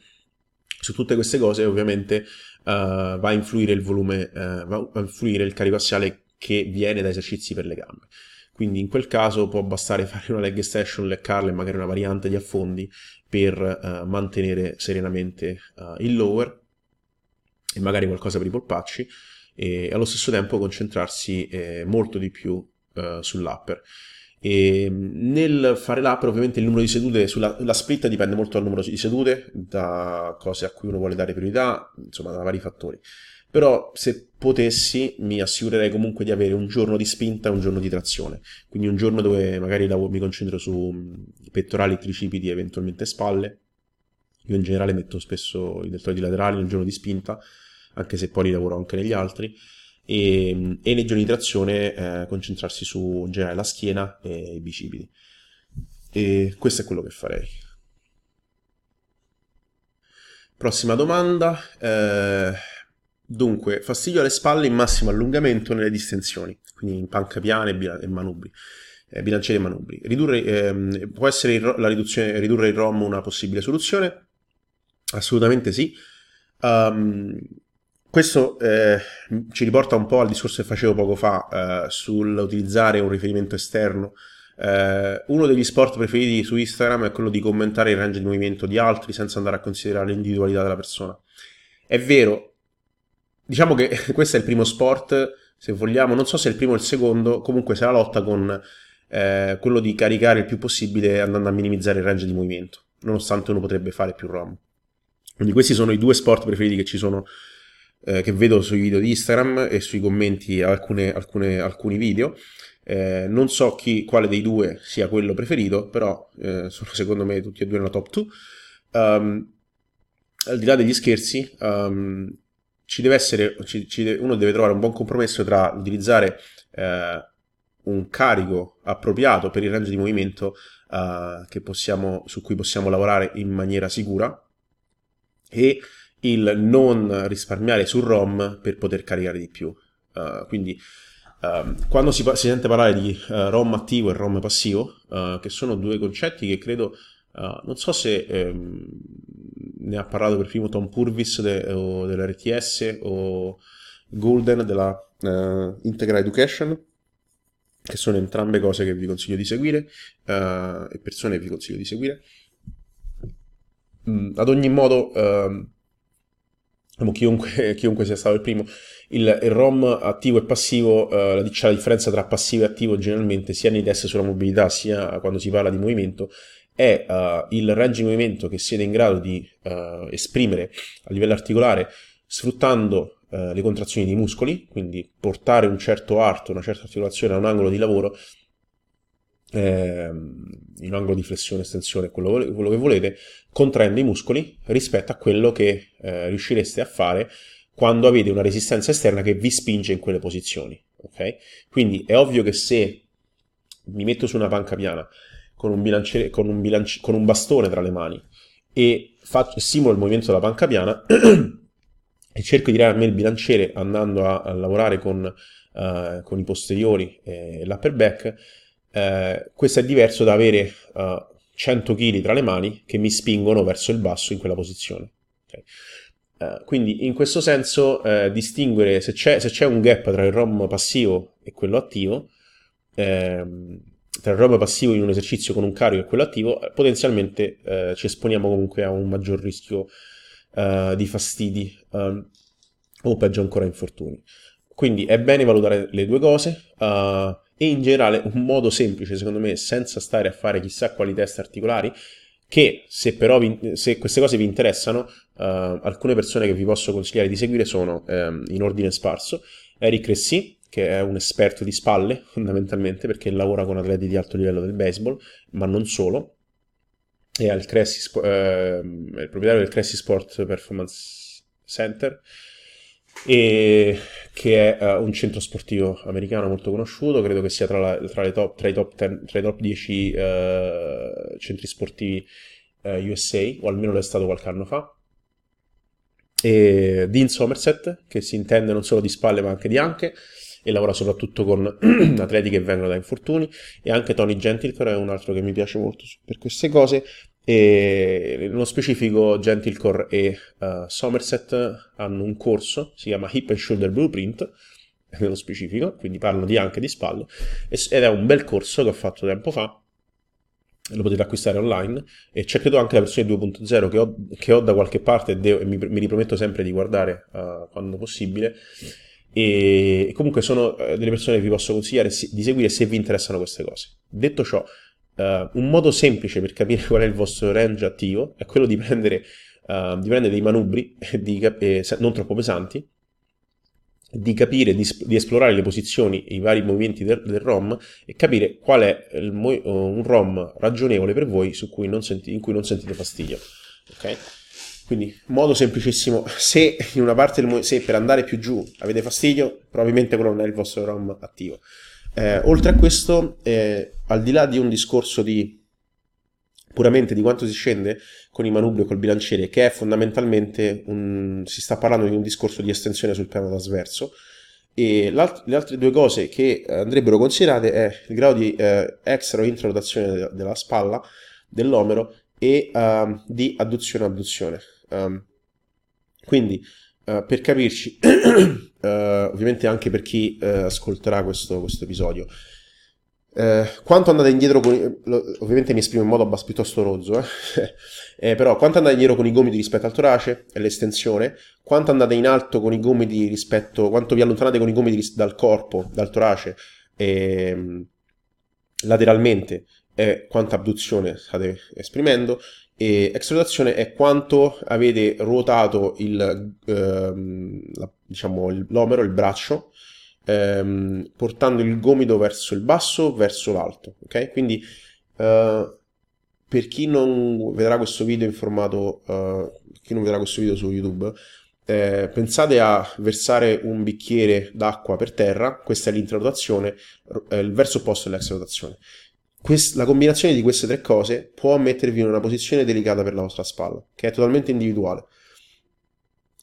su tutte queste cose ovviamente uh, va a influire il volume, uh, va a influire il carico assiale che viene da esercizi per le gambe. Quindi in quel caso può bastare fare una leg extension, leg curl e magari una variante di affondi per uh, mantenere serenamente uh, il lower e magari qualcosa per i polpacci e allo stesso tempo concentrarsi eh, molto di più sull'upper. E nel fare l'upper ovviamente il numero di sedute sulla la split dipende molto dal numero di sedute, da cose a cui uno vuole dare priorità, insomma da vari fattori. Però se potessi mi assicurerei comunque di avere un giorno di spinta e un giorno di trazione. Quindi un giorno dove magari mi concentro su mm, pettorali, tricipiti e eventualmente spalle. Io in generale metto spesso i deltoidi laterali nel giorno di spinta, anche se poi li lavoro anche negli altri. E, mm, e nei giorni di trazione eh, concentrarsi su in generale la schiena e i bicipiti. E questo è quello che farei. Prossima domanda. Eh, Dunque, fastidio alle spalle in massimo allungamento nelle distensioni, quindi in panca piana e manubri, eh, bilanciere e manubri. Ridurre, ehm, può essere il, la riduzione, ridurre il ROM una possibile soluzione? Assolutamente sì. Um, questo eh, ci riporta un po' al discorso che facevo poco fa eh, sull'utilizzare un riferimento esterno. Eh, uno degli sport preferiti su Instagram è quello di commentare il range di movimento di altri senza andare a considerare l'individualità della persona. È vero, diciamo che questo è il primo sport, se vogliamo, non so se è il primo o il secondo, comunque la lotta con eh, quello di caricare il più possibile andando a minimizzare il range di movimento, nonostante uno potrebbe fare più ROM. Quindi questi sono i due sport preferiti che ci sono eh, che vedo sui video di Instagram e sui commenti a alcune, alcune, alcuni video. Eh, non so chi, quale dei due sia quello preferito, però eh, sono secondo me tutti e due nella top 2. Um, ehm, al di là degli scherzi, um, ci deve essere, ci, ci uno deve trovare un buon compromesso tra utilizzare eh, un carico appropriato per il range di movimento uh, possiamo, su cui possiamo lavorare in maniera sicura e il non risparmiare sul ROM per poter caricare di più. Uh, quindi uh, quando si, si, sente parlare di uh, ROM attivo e ROM passivo, eh, che sono due concetti che credo, non so se um, ne ha parlato per primo Tom Purvis de, o dell'RTS o Golden della Integral Education, che sono entrambe cose che vi consiglio di seguire e persone che vi consiglio di seguire. Mm, ad ogni modo, uh, chiunque, chiunque, sia stato il primo, il, il ROM attivo e passivo, uh, la, cioè la differenza tra passivo e attivo generalmente sia nei test sulla mobilità sia quando si parla di movimento è uh, il movimento che siete in grado di uh, esprimere a livello articolare sfruttando le contrazioni dei muscoli, quindi portare un certo arto, una certa articolazione a un angolo di lavoro eh, in angolo di flessione, estensione, quello, quello, che volete, contraendo i muscoli rispetto a quello che eh, riuscireste a fare quando avete una resistenza esterna che vi spinge in quelle posizioni. Okay? Quindi è ovvio che se mi metto su una panca piana con un, con un, bilanci- con un bastone tra le mani e faccio, simulo il movimento della panca piana e cerco di tirare a me il bilanciere andando a, a lavorare con, uh, con, i posteriori e l'upper back, eh, questo è diverso da avere uh, 100 kg tra le mani che mi spingono verso il basso in quella posizione. Okay. Uh, quindi in questo senso uh, distinguere se c'è, se c'è, un gap tra il ROM passivo e quello attivo, ehm, tra il ROM passivo in un esercizio con un carico e quello attivo, potenzialmente eh, ci esponiamo comunque a un maggior rischio di fastidi um, o peggio ancora infortuni. Quindi è bene valutare le due cose. Uh, e in generale un modo semplice, secondo me, senza stare a fare chissà quali test articolari, che se però vi, se queste cose vi interessano, uh, alcune persone che vi posso consigliare di seguire sono um, in ordine sparso, Eric Ressy, che è un esperto di spalle fondamentalmente perché lavora con atleti di alto livello del baseball, ma non solo, è il, Cressy, uh, è il proprietario del Cressy Sport Performance Center, e che è uh, un centro sportivo americano molto conosciuto, credo che sia tra, la, tra, top, tra, i, top 10, tra i, top 10, uh, eh, centri sportivi uh, eh, USA, o almeno lo è stato qualche anno fa. E Dean Somerset, che si intende non solo di spalle ma anche di anche, e lavora soprattutto con atleti che vengono da infortuni, e anche Tony Gentilcore è un altro che mi piace molto per queste cose, e nello specifico Gentilcore e uh, Somerset hanno un corso, si chiama Hip and Shoulder Blueprint, nello specifico, quindi parlano di anche di spalle, ed è un bel corso che ho fatto tempo fa, lo potete acquistare online, e c'è credo anche la versione 2.0 che ho, che ho da qualche parte e, devo, e mi, mi, riprometto sempre di guardare uh, quando possibile, e comunque sono uh, delle persone che vi posso consigliare di seguire se vi interessano queste cose. Detto ciò, Uh, un modo semplice per capire qual è il vostro range attivo è quello di prendere, uh, di prendere dei manubri di, eh, non troppo pesanti, di capire, di, di, esplorare le posizioni, i vari movimenti del, del ROM e capire qual è il, un ROM ragionevole per voi cui senti, in cui non sentite fastidio. Ok? Quindi, modo semplicissimo, se del se per andare più giù avete fastidio, probabilmente quello non è il vostro ROM attivo. Eh, oltre a questo, eh, al di là di un discorso di puramente di quanto si scende con i manubri e col bilanciere, che è fondamentalmente un, si sta parlando di un discorso di estensione sul piano trasverso. E le altre due cose che andrebbero considerate è il grado di eh, extra o intrarotazione della spalla, dell'omero e uh, di adduzione-abduzione. Um, quindi uh, per capirci, uh, ovviamente anche per chi ascolterà questo, questo episodio, quanto andate indietro con ovviamente mi esprimo in modo abbastanza piuttosto rozzo eh? eh, però quanto andate indietro con i gomiti rispetto al torace e l'estensione? Quanto andate in alto con i gomiti rispetto quanto vi allontanate con i gomiti dal corpo dal torace e, lateralmente? E quanta abduzione state esprimendo e extraduzione è quanto avete ruotato il, ehm, la, diciamo, l'omero, il braccio ehm, portando il gomito verso il basso verso l'alto, ok? Quindi uh, per chi non vedrà questo video in formato, uh, chi non vedrà questo video su YouTube, eh, pensate a versare un bicchiere d'acqua per terra, questa è l'intrarotazione, eh, il verso opposto è l'extrarotazione. Quest- la combinazione di queste tre cose può mettervi in una posizione delicata per la vostra spalla, che è totalmente individuale.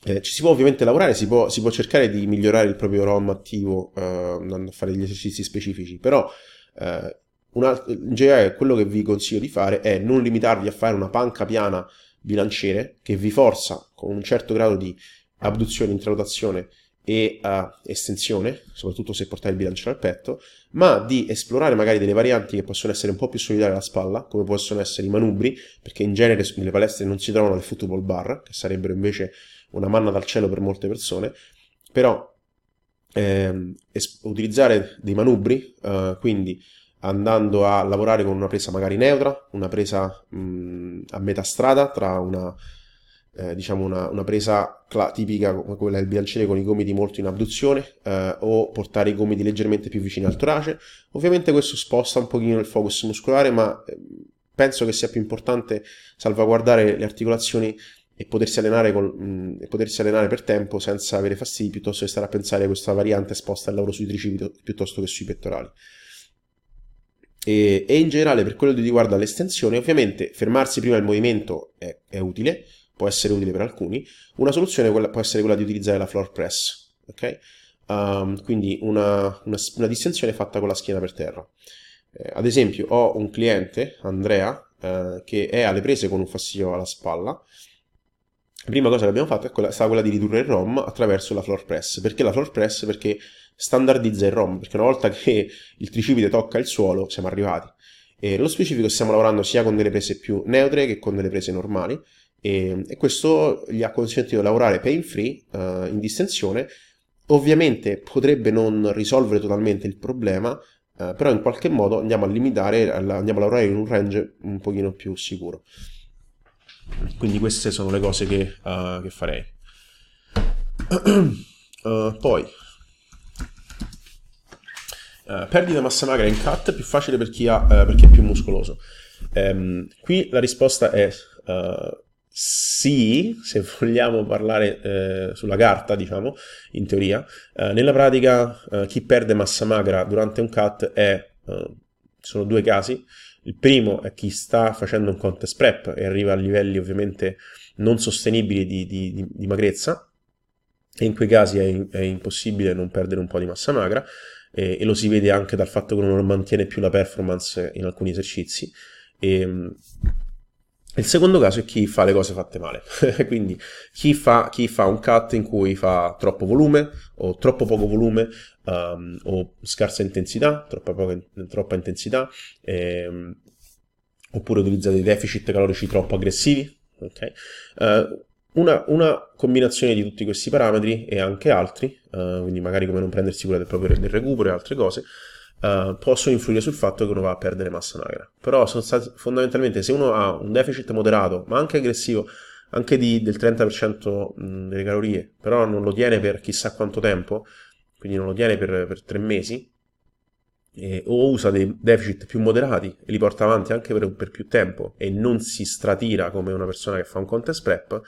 Eh, ci si può ovviamente lavorare, si può, si può, cercare di migliorare il proprio ROM attivo eh, andando a fare degli esercizi specifici, però eh, alt- in generale quello che vi consiglio di fare è non limitarvi a fare una panca piana bilanciere che vi forza con un certo grado di abduzione, intrarotazione e uh, estensione, soprattutto se portate il bilanciere al petto, ma di esplorare magari delle varianti che possono essere un po' più solidali alla spalla, come possono essere i manubri, perché in genere nelle palestre non si trovano le football bar, che sarebbero invece una manna dal cielo per molte persone, però ehm, es- utilizzare dei manubri, eh, quindi andando a lavorare con una presa magari neutra, una presa mh, a metà strada tra una, eh, diciamo una, una presa cla- tipica come quella del bilanciere con i gomiti molto in abduzione eh, o portare i gomiti leggermente più vicini al torace. Ovviamente questo sposta un pochino il focus muscolare, ma ehm, penso che sia più importante salvaguardare le articolazioni e potersi allenare, col, mh, e potersi allenare per tempo senza avere fastidi piuttosto che stare a pensare a questa variante sposta al lavoro sui tricipiti piuttosto che sui pettorali. E, e, in generale per quello che riguarda l'estensione, ovviamente fermarsi prima del movimento è, è, utile, può essere utile per alcuni. Una soluzione può essere quella di utilizzare la floor press, ok? Um, quindi una, una, una, distensione fatta con la schiena per terra. Eh, ad esempio, ho un cliente, Andrea, eh, che è alle prese con un fastidio alla spalla la prima cosa che abbiamo fatto è quella, stata quella di ridurre il ROM attraverso la floor press. Perché la floor press? Perché standardizza il ROM, perché una volta che il tricipite tocca il suolo siamo arrivati. E nello specifico stiamo lavorando sia con delle prese più neutre che con delle prese normali e, e questo gli ha consentito di lavorare pain free uh, in distensione. Ovviamente potrebbe non risolvere totalmente il problema, uh, però in qualche modo andiamo a limitare, andiamo a lavorare in un range un pochino più sicuro. Quindi queste sono le cose che, uh, che farei. uh, poi, uh, perdita massa magra in cut più facile per chi, ha, per chi è più muscoloso. Um, qui la risposta è sì, se vogliamo parlare eh, sulla carta, diciamo, in teoria. Eh, nella pratica, eh, chi perde massa magra durante un cut è, sono due casi. Il primo è chi sta facendo un contest prep e arriva a livelli ovviamente non sostenibili di, di, di, di magrezza, e in quei casi è, è, impossibile non perdere un po' di massa magra, e, e, lo si vede anche dal fatto che uno non mantiene più la performance in alcuni esercizi. E, il secondo caso è chi fa le cose fatte male, quindi chi fa, chi fa, un cut in cui fa troppo volume o troppo poco volume um, o scarsa intensità, troppa, poca, troppa intensità, ehm, oppure utilizza dei deficit calorici troppo aggressivi. Okay? Uh, una, una, combinazione di tutti questi parametri e anche altri, uh, quindi magari come non prendersi cura del proprio del recupero e altre cose, uh, possono influire sul fatto che uno va a perdere massa magra. Però fondamentalmente se uno ha un deficit moderato, ma anche aggressivo, anche di, del 30% delle calorie, però non lo tiene per chissà quanto tempo, quindi non lo tiene per, per tre mesi, eh, o usa dei deficit più moderati e li porta avanti anche per, per, più tempo e non si stratira come una persona che fa un contest prep,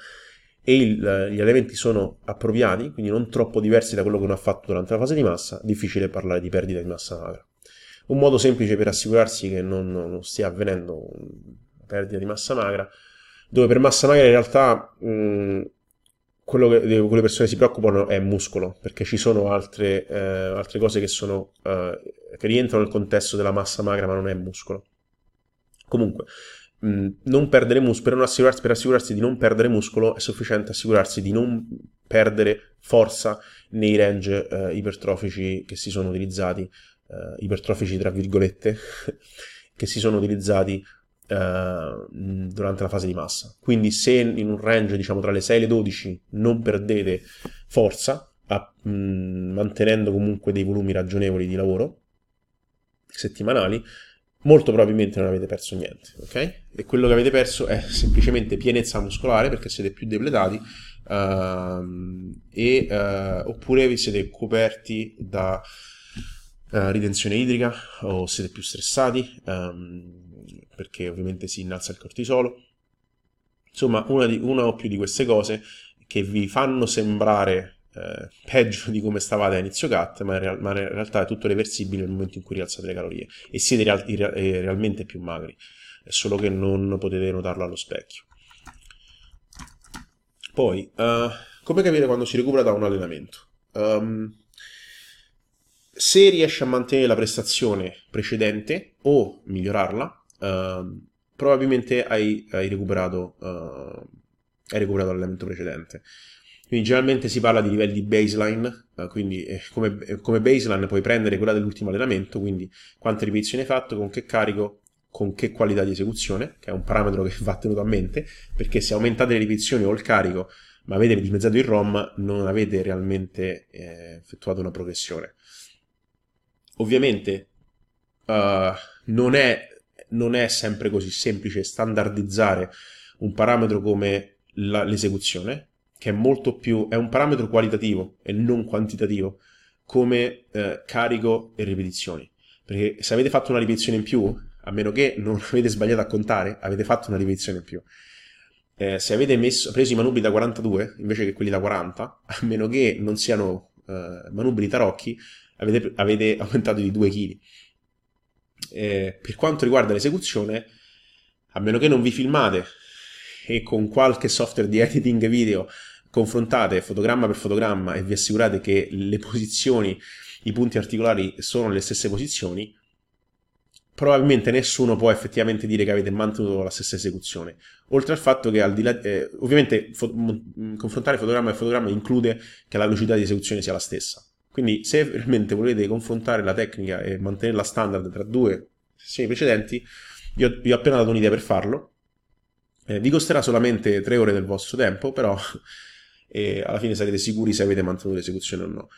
e il, gli elementi sono appropriati, quindi non troppo diversi da quello che uno ha fatto durante la fase di massa, difficile parlare di perdita di massa magra. Un modo semplice per assicurarsi che non, non stia avvenendo perdita di massa magra, dove per massa magra in realtà mh, quello che, di cui le persone si preoccupano è muscolo, perché ci sono altre, eh, altre cose che, sono, eh, che rientrano nel contesto della massa magra, ma non è muscolo. Comunque, non perdere muscolo, per, assicurarsi, per assicurarsi di non perdere muscolo è sufficiente assicurarsi di non perdere forza nei range eh, ipertrofici che si sono utilizzati, eh, ipertrofici tra virgolette, che si sono utilizzati eh, durante la fase di massa. Quindi se in un range diciamo tra le 6 e le 12 non perdete forza, a, mh, mantenendo comunque dei volumi ragionevoli di lavoro settimanali, molto probabilmente non avete perso niente, ok? E quello che avete perso è semplicemente pienezza muscolare perché siete più depletati uh, e, uh, oppure vi siete coperti da uh, ritenzione idrica o siete più stressati um, perché ovviamente si innalza il cortisolo. Insomma, una, di, una o più di queste cose che vi fanno sembrare eh, peggio di come stavate a inizio cut, ma in, real- ma in, realtà è tutto reversibile nel momento in cui rialzate le calorie e siete real- real- realmente più magri, è solo che non potete notarlo allo specchio. Poi, uh, come capire quando si recupera da un allenamento? Um, se riesci a mantenere la prestazione precedente o migliorarla, uh, probabilmente hai, hai, recuperato, uh, hai recuperato l'allenamento precedente. Quindi generalmente si parla di livelli di baseline, uh, quindi eh, come, eh, come, baseline puoi prendere quella dell'ultimo allenamento, quindi quante ripetizioni hai fatto, con che carico, con che qualità di esecuzione, che è un parametro che va tenuto a mente, perché se aumentate le ripetizioni o il carico, ma avete dimezzato il ROM, non avete realmente eh, effettuato una progressione. Ovviamente uh, non, è, non, è, sempre così semplice standardizzare un parametro come l'esecuzione, che è molto più, è un parametro qualitativo e non quantitativo, come eh, carico e ripetizioni. Perché se avete fatto una ripetizione in più, a meno che non avete sbagliato a contare, avete fatto una ripetizione in più. Eh, se avete messo, preso i manubri da 42 invece che quelli da 40, a meno che non siano eh, manubri tarocchi, avete, avete, aumentato di 2 kg. Eh, per quanto riguarda l'esecuzione, a meno che non vi filmate e con qualche software di editing video confrontate fotogramma per fotogramma e vi assicurate che le posizioni, i punti articolari sono le stesse posizioni, probabilmente nessuno può effettivamente dire che avete mantenuto la stessa esecuzione. Oltre al fatto che al di là, eh, ovviamente fo- confrontare fotogramma e fotogramma include che la velocità di esecuzione sia la stessa. Quindi se realmente volete confrontare la tecnica e mantenerla standard tra due sessioni precedenti, vi ho, vi ho appena dato un'idea per farlo. Eh, vi costerà solamente 3 ore del vostro tempo, però e alla fine sarete sicuri se avete mantenuto l'esecuzione o no.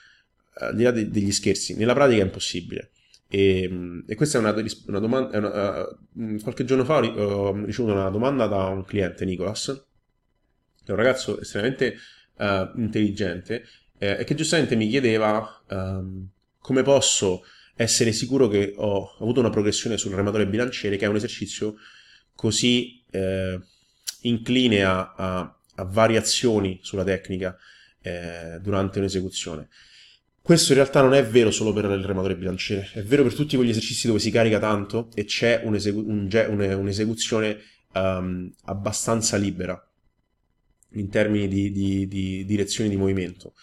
Al di là de- degli scherzi, nella pratica è impossibile. E, e questa è una, una domanda. Una, uh, qualche giorno fa ho ricevuto una domanda da un cliente, Nicolas, che è un ragazzo estremamente uh, intelligente eh, e che giustamente mi chiedeva um, come posso essere sicuro che ho avuto una progressione sul rematore bilanciere, che è un esercizio così eh, incline a, a a variazioni sulla tecnica eh, durante un'esecuzione. Questo in realtà non è vero solo per il rematore bilanciere, è vero per tutti quegli esercizi dove si carica tanto e c'è un'esegu- un, un'esecuzione um, abbastanza libera in termini di, di, di direzione di movimento.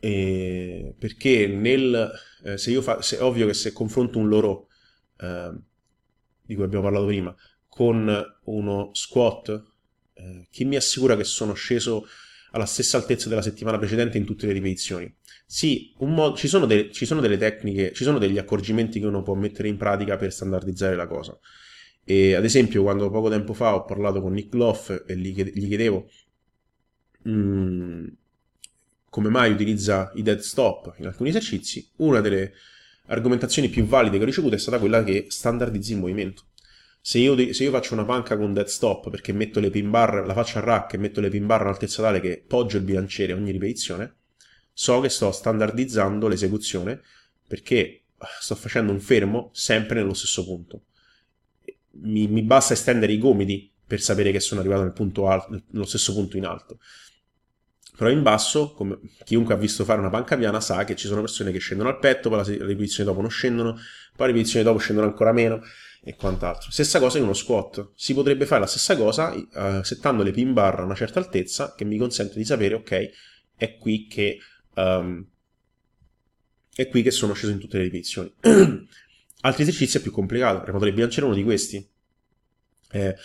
E perché nel, eh, se io fa, se, ovvio che se confronto un loro, eh, di cui abbiamo parlato prima, con uno squat eh, chi mi assicura che sono sceso alla stessa altezza della settimana precedente in tutte le ripetizioni? Sì, mod- ci, sono de- ci, sono delle tecniche, ci sono degli accorgimenti che uno può mettere in pratica per standardizzare la cosa. E ad esempio, quando poco tempo fa ho parlato con Nick Loff e gli, chied- gli chiedevo mm, come mai utilizza i dead stop in alcuni esercizi, una delle argomentazioni più valide che ho ricevuto è stata quella che standardizzi il movimento. Se io, se io, faccio una panca con dead stop perché metto le pin bar, la faccio a rack e metto le pin bar a un'altezza tale che poggio il bilanciere ogni ripetizione, so che sto standardizzando l'esecuzione perché ah, sto facendo un fermo sempre nello stesso punto. Mi, mi basta estendere i gomiti per sapere che sono arrivato nel punto alto, nello stesso punto in alto. Però in basso, come chiunque ha visto fare una panca piana sa che ci sono persone che scendono al petto, poi le ripetizioni dopo non scendono, poi le ripetizioni dopo scendono ancora meno e quant'altro. Stessa cosa in uno squat. Si potrebbe fare la stessa cosa uh, settando le pin bar a una certa altezza che mi consente di sapere, ok, è qui che, um, è qui che sono sceso in tutte le ripetizioni. Altri esercizi è più complicato. Il rematore bilanciere è uno di questi. Eh,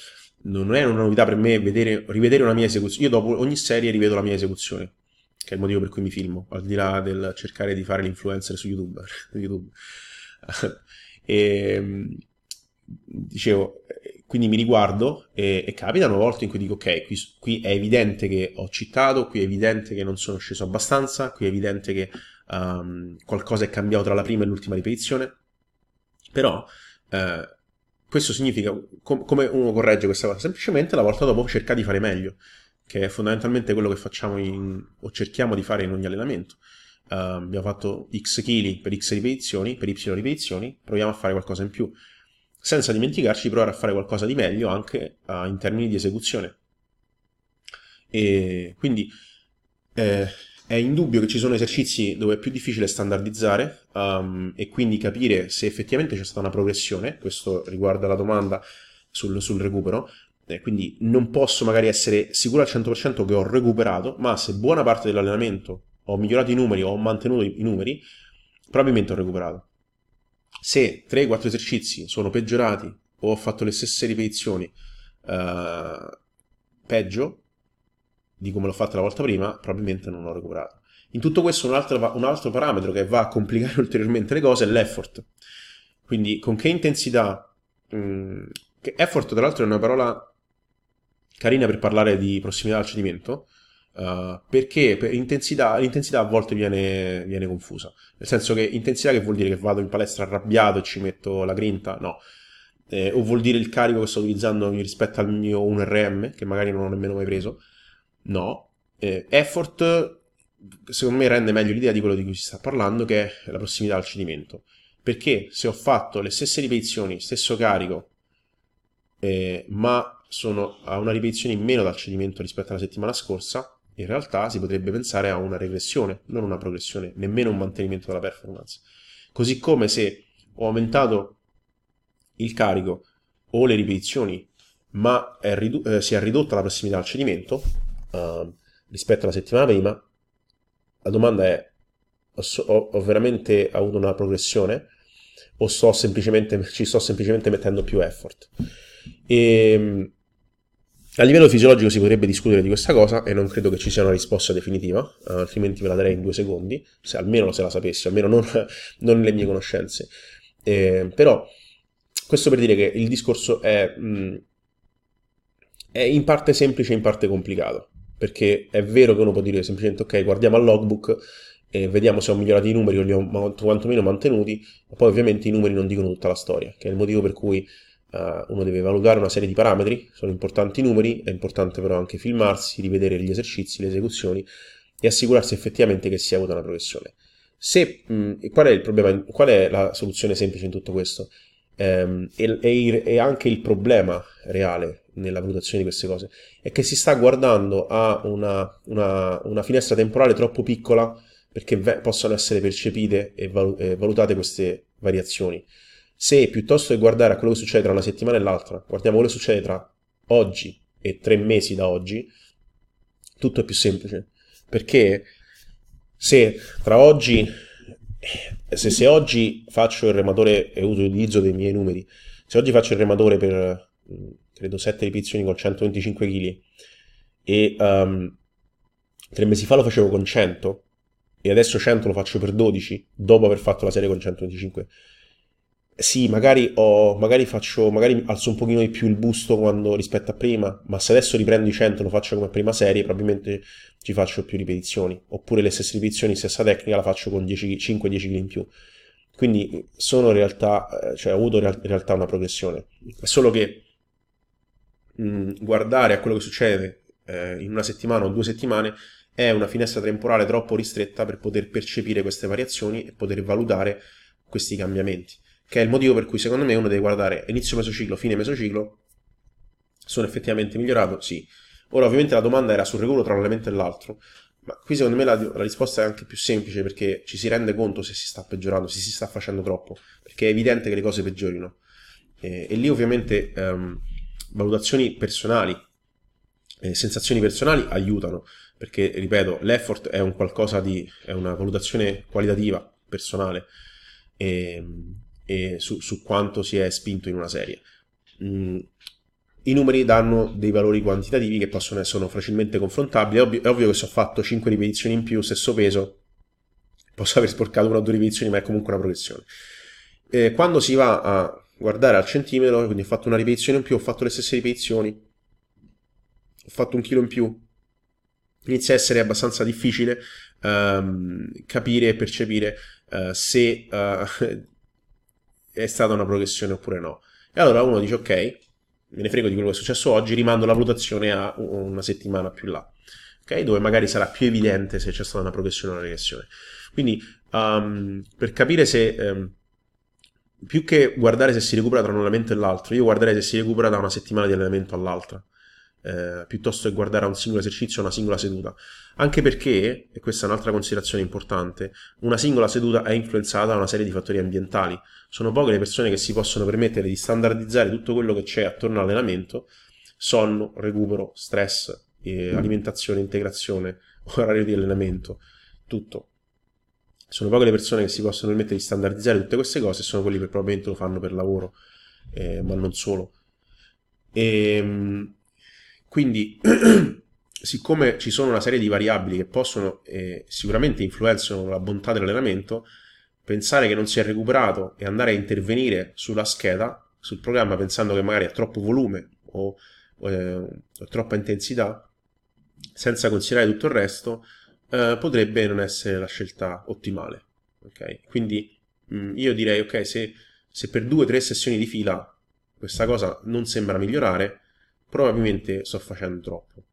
non è una novità per me vedere, rivedere una mia esecuzione. Io dopo ogni serie rivedo la mia esecuzione, che è il motivo per cui mi filmo, al di là del cercare di fare l'influencer su YouTube. YouTube. e, dicevo, quindi mi riguardo e, e, capitano volte in cui dico ok, qui, qui, è evidente che ho citato, qui è evidente che non sono sceso abbastanza, qui è evidente che um, qualcosa è cambiato tra la prima e l'ultima ripetizione, però eh, questo significa com- come uno corregge questa cosa? Semplicemente la volta dopo cerca di fare meglio, che è fondamentalmente quello che facciamo in, o cerchiamo di fare in ogni allenamento. Uh, abbiamo fatto x kg per x ripetizioni, per y ripetizioni, proviamo a fare qualcosa in più, senza dimenticarci di provare a fare qualcosa di meglio anche uh, in termini di esecuzione. E quindi eh, è indubbio che ci sono esercizi dove è più difficile standardizzare um, e quindi capire se effettivamente c'è stata una progressione, questo riguarda la domanda sul, sul recupero, quindi non posso magari essere sicuro al 100% che ho recuperato, ma se buona parte dell'allenamento ho migliorato i numeri ho mantenuto i, numeri, probabilmente ho recuperato. Se 3-4 esercizi sono peggiorati o ho fatto le stesse ripetizioni uh, peggio, di come l'ho fatta la volta prima, probabilmente non ho recuperato. In tutto questo un altro, un altro parametro che va a complicare ulteriormente le cose è l'effort. Quindi con che intensità... Mh, mm, che effort tra l'altro è una parola carina per parlare di prossimità al cedimento, uh, perché per intensità, l'intensità a volte viene, viene, confusa. Nel senso che intensità che vuol dire che vado in palestra arrabbiato e ci metto la grinta? No. Eh, o vuol dire il carico che sto utilizzando rispetto al mio 1RM, che magari non ho nemmeno mai preso. No. Eh, effort, secondo me, rende meglio l'idea di quello di cui si sta parlando, che è la prossimità al cedimento. Perché se ho fatto le stesse ripetizioni, stesso carico, eh, ma sono a una ripetizione in meno dal cedimento rispetto alla settimana scorsa, in realtà si potrebbe pensare a una regressione, non una progressione, nemmeno un mantenimento della performance. Così come se ho aumentato il carico o le ripetizioni, ma è ridu- eh, si è ridotta la prossimità al cedimento, uh, rispetto alla settimana prima, la domanda è ho, ho veramente avuto una progressione o sto ci sto semplicemente mettendo più effort? E, ehm, a livello fisiologico si potrebbe discutere di questa cosa e non credo che ci sia una risposta definitiva, uh, altrimenti ve la darei in due secondi, se almeno se la sapessi, almeno non, non le mie conoscenze. Eh, però questo per dire che il discorso è, mh, mm, è in parte semplice e in parte complicato perché è vero che uno può dire semplicemente ok, guardiamo al logbook e vediamo se ho migliorato i numeri o li ho quantomeno mantenuti, ma poi ovviamente i numeri non dicono tutta la storia, che è il motivo per cui uh, uno deve valutare una serie di parametri, sono importanti i numeri, è importante però anche filmarsi, rivedere gli esercizi, le esecuzioni e assicurarsi effettivamente che si sia avuta una progressione. Se, mh, qual è problema, qual è la soluzione semplice in tutto questo? Um, e, e, e anche il problema reale nella valutazione di queste cose, è che si sta guardando a una, una, una finestra temporale troppo piccola perché ve- possano essere percepite e valutate queste variazioni. Se piuttosto che guardare a quello che succede tra una settimana e l'altra, guardiamo quello che succede tra oggi e tre mesi da oggi, tutto è più semplice. Perché se tra oggi, se, se oggi faccio il rematore e utilizzo dei miei numeri, se oggi faccio il rematore per credo 7 ripetizioni con 125 kg e um, tre mesi fa lo facevo con 100 e adesso 100 lo faccio per 12 dopo aver fatto la serie con 125 sì, magari, ho, magari, faccio, magari alzo un pochino di più il busto quando, rispetto a prima, ma se adesso riprendo i 100 e lo faccio come prima serie, probabilmente ci faccio più ripetizioni. Oppure le stesse ripetizioni, stessa tecnica, la faccio con 5-10 kg in più. Quindi sono in realtà, eh, cioè ho avuto in realtà una progressione. È solo che mh, guardare a quello che succede eh, in una settimana o due settimane è una finestra temporale troppo ristretta per poter percepire queste variazioni e poter valutare questi cambiamenti. Che è il motivo per cui secondo me uno deve guardare inizio mesociclo, fine mesociclo. Sono effettivamente migliorato? Sì. Ora ovviamente la domanda era sul recupero tra un elemento e l'altro, ma qui secondo me la, la, risposta è anche più semplice perché ci si rende conto se si sta peggiorando, se si sta facendo troppo, perché è evidente che le cose peggiorino. E, e lì ovviamente um, valutazioni personali, eh, sensazioni personali aiutano, perché ripeto, l'effort è un qualcosa di, è una valutazione qualitativa, personale, e, e su, su, quanto si è spinto in una serie. Mm, i numeri danno dei valori quantitativi che possono essere facilmente confrontabili. È ovvio, è ovvio che se ho fatto 5 ripetizioni in più, stesso peso, posso aver sporcato una o due ripetizioni, ma è comunque una progressione. Eh, quando si va a guardare al centimetro, quindi ho fatto una ripetizione in più, ho fatto le stesse ripetizioni, ho fatto un chilo in più, inizia a essere abbastanza difficile um, capire e percepire uh, se uh, è stata una progressione oppure no. E allora uno dice ok, me ne frego di quello che è successo oggi, rimando la valutazione a una settimana più là, ok? Dove magari sarà più evidente se c'è stata una progressione o una regressione. Quindi um, per capire se... Um, più che guardare se si recupera tra un allenamento e l'altro, io guarderei se si recupera da una settimana di allenamento all'altra eh, piuttosto che guardare a un singolo esercizio o una singola seduta. Anche perché, e questa è un'altra considerazione importante, una singola seduta è influenzata da una serie di fattori ambientali. Sono poche le persone che si possono permettere di standardizzare tutto quello che c'è attorno all'allenamento, sonno, recupero, stress, eh, alimentazione, integrazione, orario di allenamento, tutto. Sono poche le persone che si possono permettere di standardizzare tutte queste cose e sono quelli che probabilmente lo fanno per lavoro, eh, ma non solo. E, ehm, quindi, siccome ci sono una serie di variabili che possono eh, sicuramente influenzano la bontà dell'allenamento, pensare che non si è recuperato e andare a intervenire sulla scheda, sul programma, pensando che magari ha troppo volume o, eh, o troppa intensità, senza considerare tutto il resto, eh, potrebbe non essere la scelta ottimale. Okay? Quindi mh, mm, io direi, ok, se, se per due o tre sessioni di fila questa cosa non sembra migliorare, probabilmente sto facendo troppo.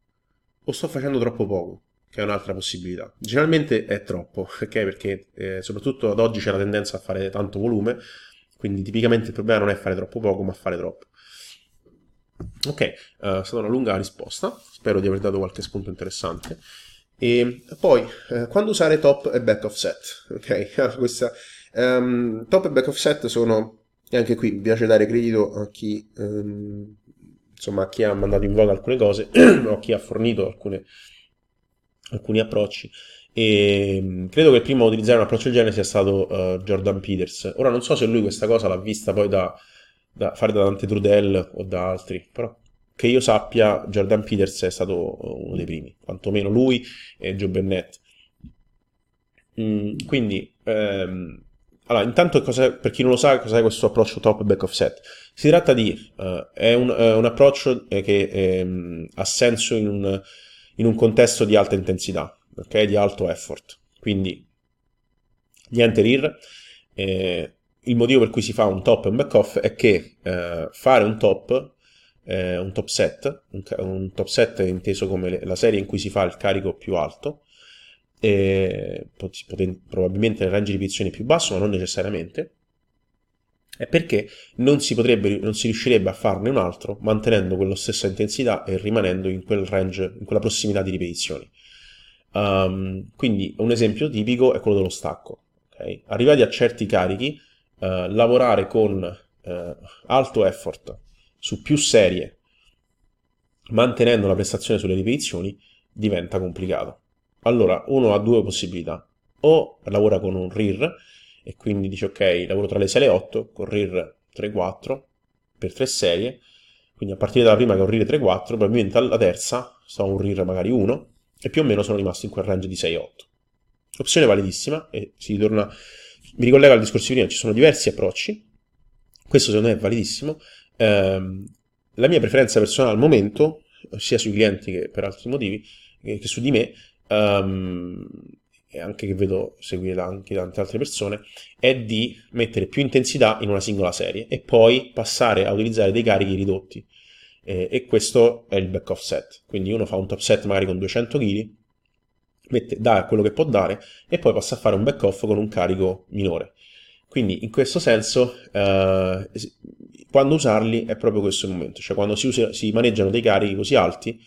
O sto facendo troppo poco, che è un'altra possibilità. Generalmente è troppo, ok? Perché eh, soprattutto ad oggi c'è la tendenza a fare tanto volume, quindi tipicamente il problema non è fare troppo poco, ma fare troppo. Ok, uh, è stata una lunga risposta, spero di aver dato qualche spunto interessante. E poi, eh, quando usare top e back offset? Ok, questa, um, top e back offset sono, e anche qui mi piace dare credito a chi um, insomma, chi ha mandato in voga alcune cose o chi ha fornito alcune, alcuni approcci. E mm, credo che il primo a utilizzare un approccio del genere sia stato uh, Jordan Peters. Ora non so se lui questa cosa l'ha vista poi da, da fare da Dante Trudel o da altri, però che io sappia Jordan Peters è stato uno dei primi, quantomeno lui e Joe Bennett. Mm, quindi ehm, allora, intanto per chi non lo sa, cos'è questo approccio top back offset? Si tratta di, uh, è un, uh, un approccio eh, che um, ha senso in un, in un, contesto di alta intensità, ok? Di alto effort. Quindi, niente RIR. Eh, il motivo per cui si fa un top e un back off è che uh, fare un top, un top set, un, un top set inteso come le, la serie in cui si fa il carico più alto, eh, poten- probabilmente nel range di ripetizioni più basso, ma non necessariamente, è perché non si, potrebbe, non si riuscirebbe a farne un altro mantenendo quella stessa intensità e rimanendo in quel range, in quella prossimità di ripetizioni. Um, quindi un esempio tipico è quello dello stacco. Okay? Arrivati a certi carichi, uh, lavorare con uh, alto effort su più serie, mantenendo la prestazione sulle ripetizioni, diventa complicato. Allora, uno ha due possibilità. O lavora con un RIR e quindi dice ok, lavoro tra le 6 e le 8 con RIR 3-4 per tre serie, quindi a partire dalla prima che ho un RIR 3-4, probabilmente alla terza sto un RIR magari 1 e più o meno sono rimasto in quel range di 6-8. Opzione validissima e si ritorna, mi ricollega al discorso di prima, ci sono diversi approcci, questo secondo me è validissimo. Eh, la mia preferenza personale al momento, sia sui clienti che per altri motivi, che su di me, um, e anche che vedo seguire anche tante altre persone, è di mettere più intensità in una singola serie e poi passare a utilizzare dei carichi ridotti. Eh, e questo è il back off set. Quindi uno fa un top set magari con 200 kg, mette, dà quello che può dare e poi passa a fare un back off con un carico minore. Quindi in questo senso, eh, quando usarli è proprio questo il momento, cioè quando si, usa, si maneggiano dei carichi così alti,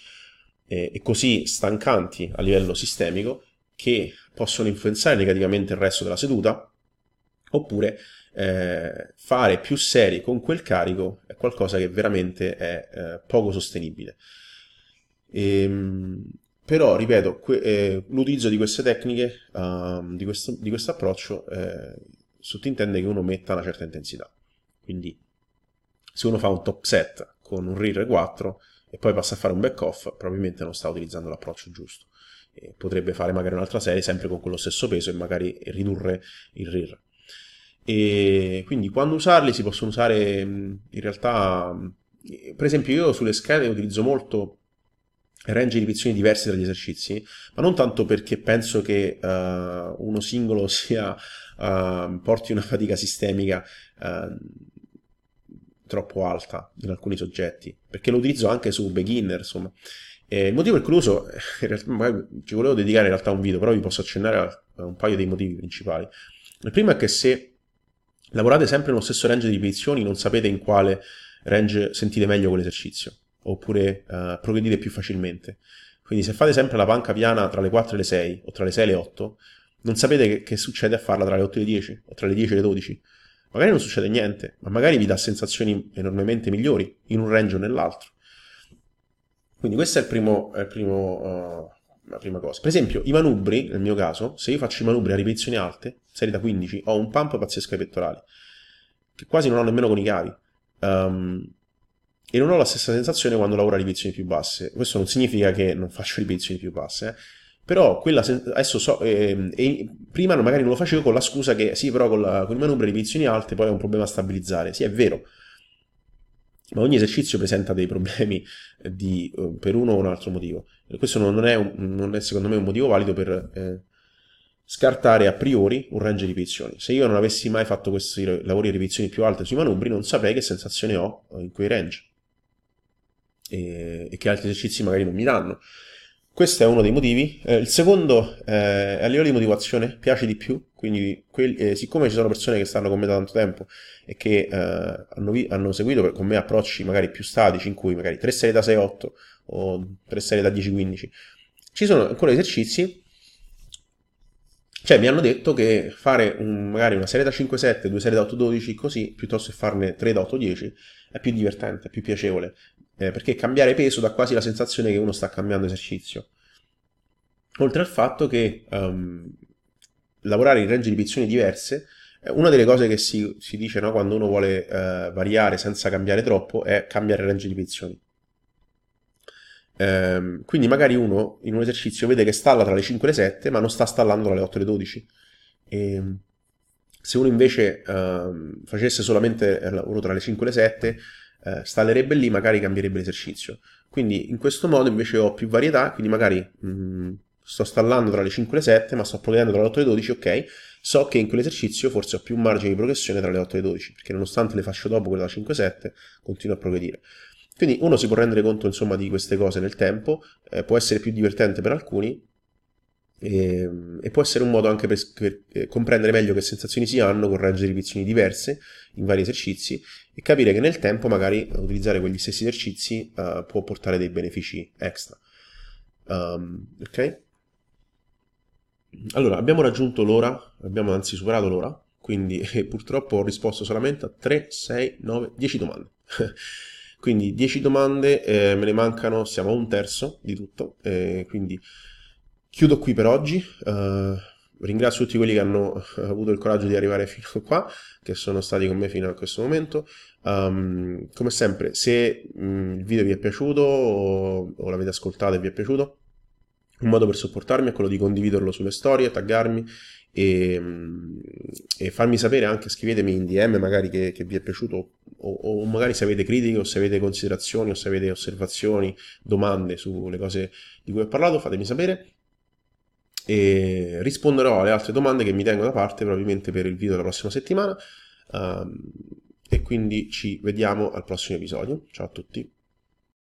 eh, e così stancanti a livello sistemico che possono influenzare negativamente il resto della seduta, oppure eh, fare più serie con quel carico è qualcosa che veramente è eh, poco sostenibile. Ehm, però, ripeto, que- eh, l'utilizzo di queste tecniche, uh, di, questo, di questo approccio, eh, sottintende che uno metta una certa intensità. Quindi, se uno fa un top set con un RIR 4 e poi passa a fare un back off, probabilmente non sta utilizzando l'approccio giusto. E potrebbe fare magari un'altra serie sempre con quello stesso peso e magari ridurre il RIR. E quindi quando usarli si possono usare in realtà, per esempio io sulle schede utilizzo molto range di ripetizioni diversi tra gli esercizi, ma non tanto perché penso che uh, uno singolo sia, uh, porti una fatica sistemica uh, troppo alta in alcuni soggetti, perché lo utilizzo anche su beginner, insomma. E il motivo per cui lo uso, in realtà, ci volevo dedicare in realtà un video, però vi posso accennare a un paio dei motivi principali. Il primo è che se lavorate sempre nello stesso range di ripetizioni, non sapete in quale range sentite meglio quell'esercizio oppure uh, progredire più facilmente. Quindi se fate sempre la panca piana tra le 4 e le 6 o tra le 6 e le 8, non sapete che, che succede a farla tra le 8 e le 10 o tra le 10 e le 12. Magari non succede niente, ma magari vi dà sensazioni enormemente migliori in un range o nell'altro. Quindi questa è, il primo, è il primo, uh, la prima cosa. Per esempio, i manubri, nel mio caso, se io faccio i manubri a ripetizioni alte, serie da 15, ho un pump pazzesco ai pettorali, che quasi non ho nemmeno con i cavi. Um, e non ho la stessa sensazione quando lavoro a ripetizioni più basse. Questo non significa che non faccio ripetizioni più basse, eh? Però quella adesso so, eh, e prima magari non lo facevo con la scusa che sì, però con, la, con i manubri a ripetizioni alte poi è un problema a stabilizzare. Sì, è vero, ma ogni esercizio presenta dei problemi di, eh, per uno o un altro motivo. Questo non è, un, non è, secondo me un motivo valido per eh, scartare a priori un range di ripetizioni. Se io non avessi mai fatto questi lavori di ripetizioni più alte sui manubri, non saprei che sensazione ho in quei range e, e che altri esercizi magari non mi danno. Questo è uno dei motivi. Eh, il secondo, eh, a livello di motivazione, piace di più, quindi quelli, eh, siccome ci sono persone che stanno con me da tanto tempo e che eh, hanno, vi- hanno, seguito con me approcci magari più statici, in cui magari 3 serie da 6-8 o 3 serie da 10-15, ci sono ancora esercizi, cioè mi hanno detto che fare un, magari una serie da 5-7, due serie da 8-12 così, piuttosto che farne 3 da 8-10, è più divertente, è più piacevole eh, perché cambiare peso dà quasi la sensazione che uno sta cambiando esercizio. Oltre al fatto che um, lavorare in range di ripetizioni diverse, eh, una delle cose che si, si dice no, quando uno vuole uh, variare senza cambiare troppo è cambiare range di ripetizioni. Um, quindi magari uno in un esercizio vede che stalla tra le 5 e le 7, ma non sta stallando tra le 8 e le 12. E, se uno invece uh, facesse solamente il lavoro tra le 5 e le 7, eh, stallerebbe lì, magari cambierebbe l'esercizio. Quindi in questo modo invece ho più varietà, quindi magari mh, mm, sto stallando tra le 5 e le 7, ma sto progredendo tra le 8 e le 12, ok, so che in quell'esercizio forse ho più margine di progressione tra le 8 e le 12, perché nonostante le faccio dopo quella da 5 e 7, continuo a progredire. Quindi uno si può rendere conto insomma di queste cose nel tempo, eh, può essere più divertente per alcuni, e, ehm, e, può essere un modo anche per, per, eh, comprendere meglio che sensazioni si hanno di ripetizioni diverse in vari esercizi e capire che nel tempo magari utilizzare quegli stessi esercizi uh, può portare dei benefici extra. Um, ok? Allora, abbiamo raggiunto l'ora, abbiamo anzi superato l'ora, quindi eh, purtroppo ho risposto solamente a 3, 6, 9, 10 domande. quindi 10 domande, eh, me ne mancano, siamo a un terzo di tutto, eh, quindi Chiudo qui per oggi. Uh, ringrazio tutti quelli che hanno avuto il coraggio di arrivare fino a qua, che sono stati con me fino a questo momento. Um, come sempre, se um, il video vi è piaciuto o, o l'avete ascoltato e vi è piaciuto, un modo per supportarmi è quello di condividerlo sulle storie, taggarmi e, e, farmi sapere anche, scrivetemi in DM magari che, che vi è piaciuto o, o, magari se avete critiche o se avete considerazioni o se avete osservazioni, domande sulle cose di cui ho parlato, fatemi sapere e risponderò alle altre domande che mi tengo da parte probabilmente per il video della prossima settimana um, e quindi ci vediamo al prossimo episodio. Ciao a tutti.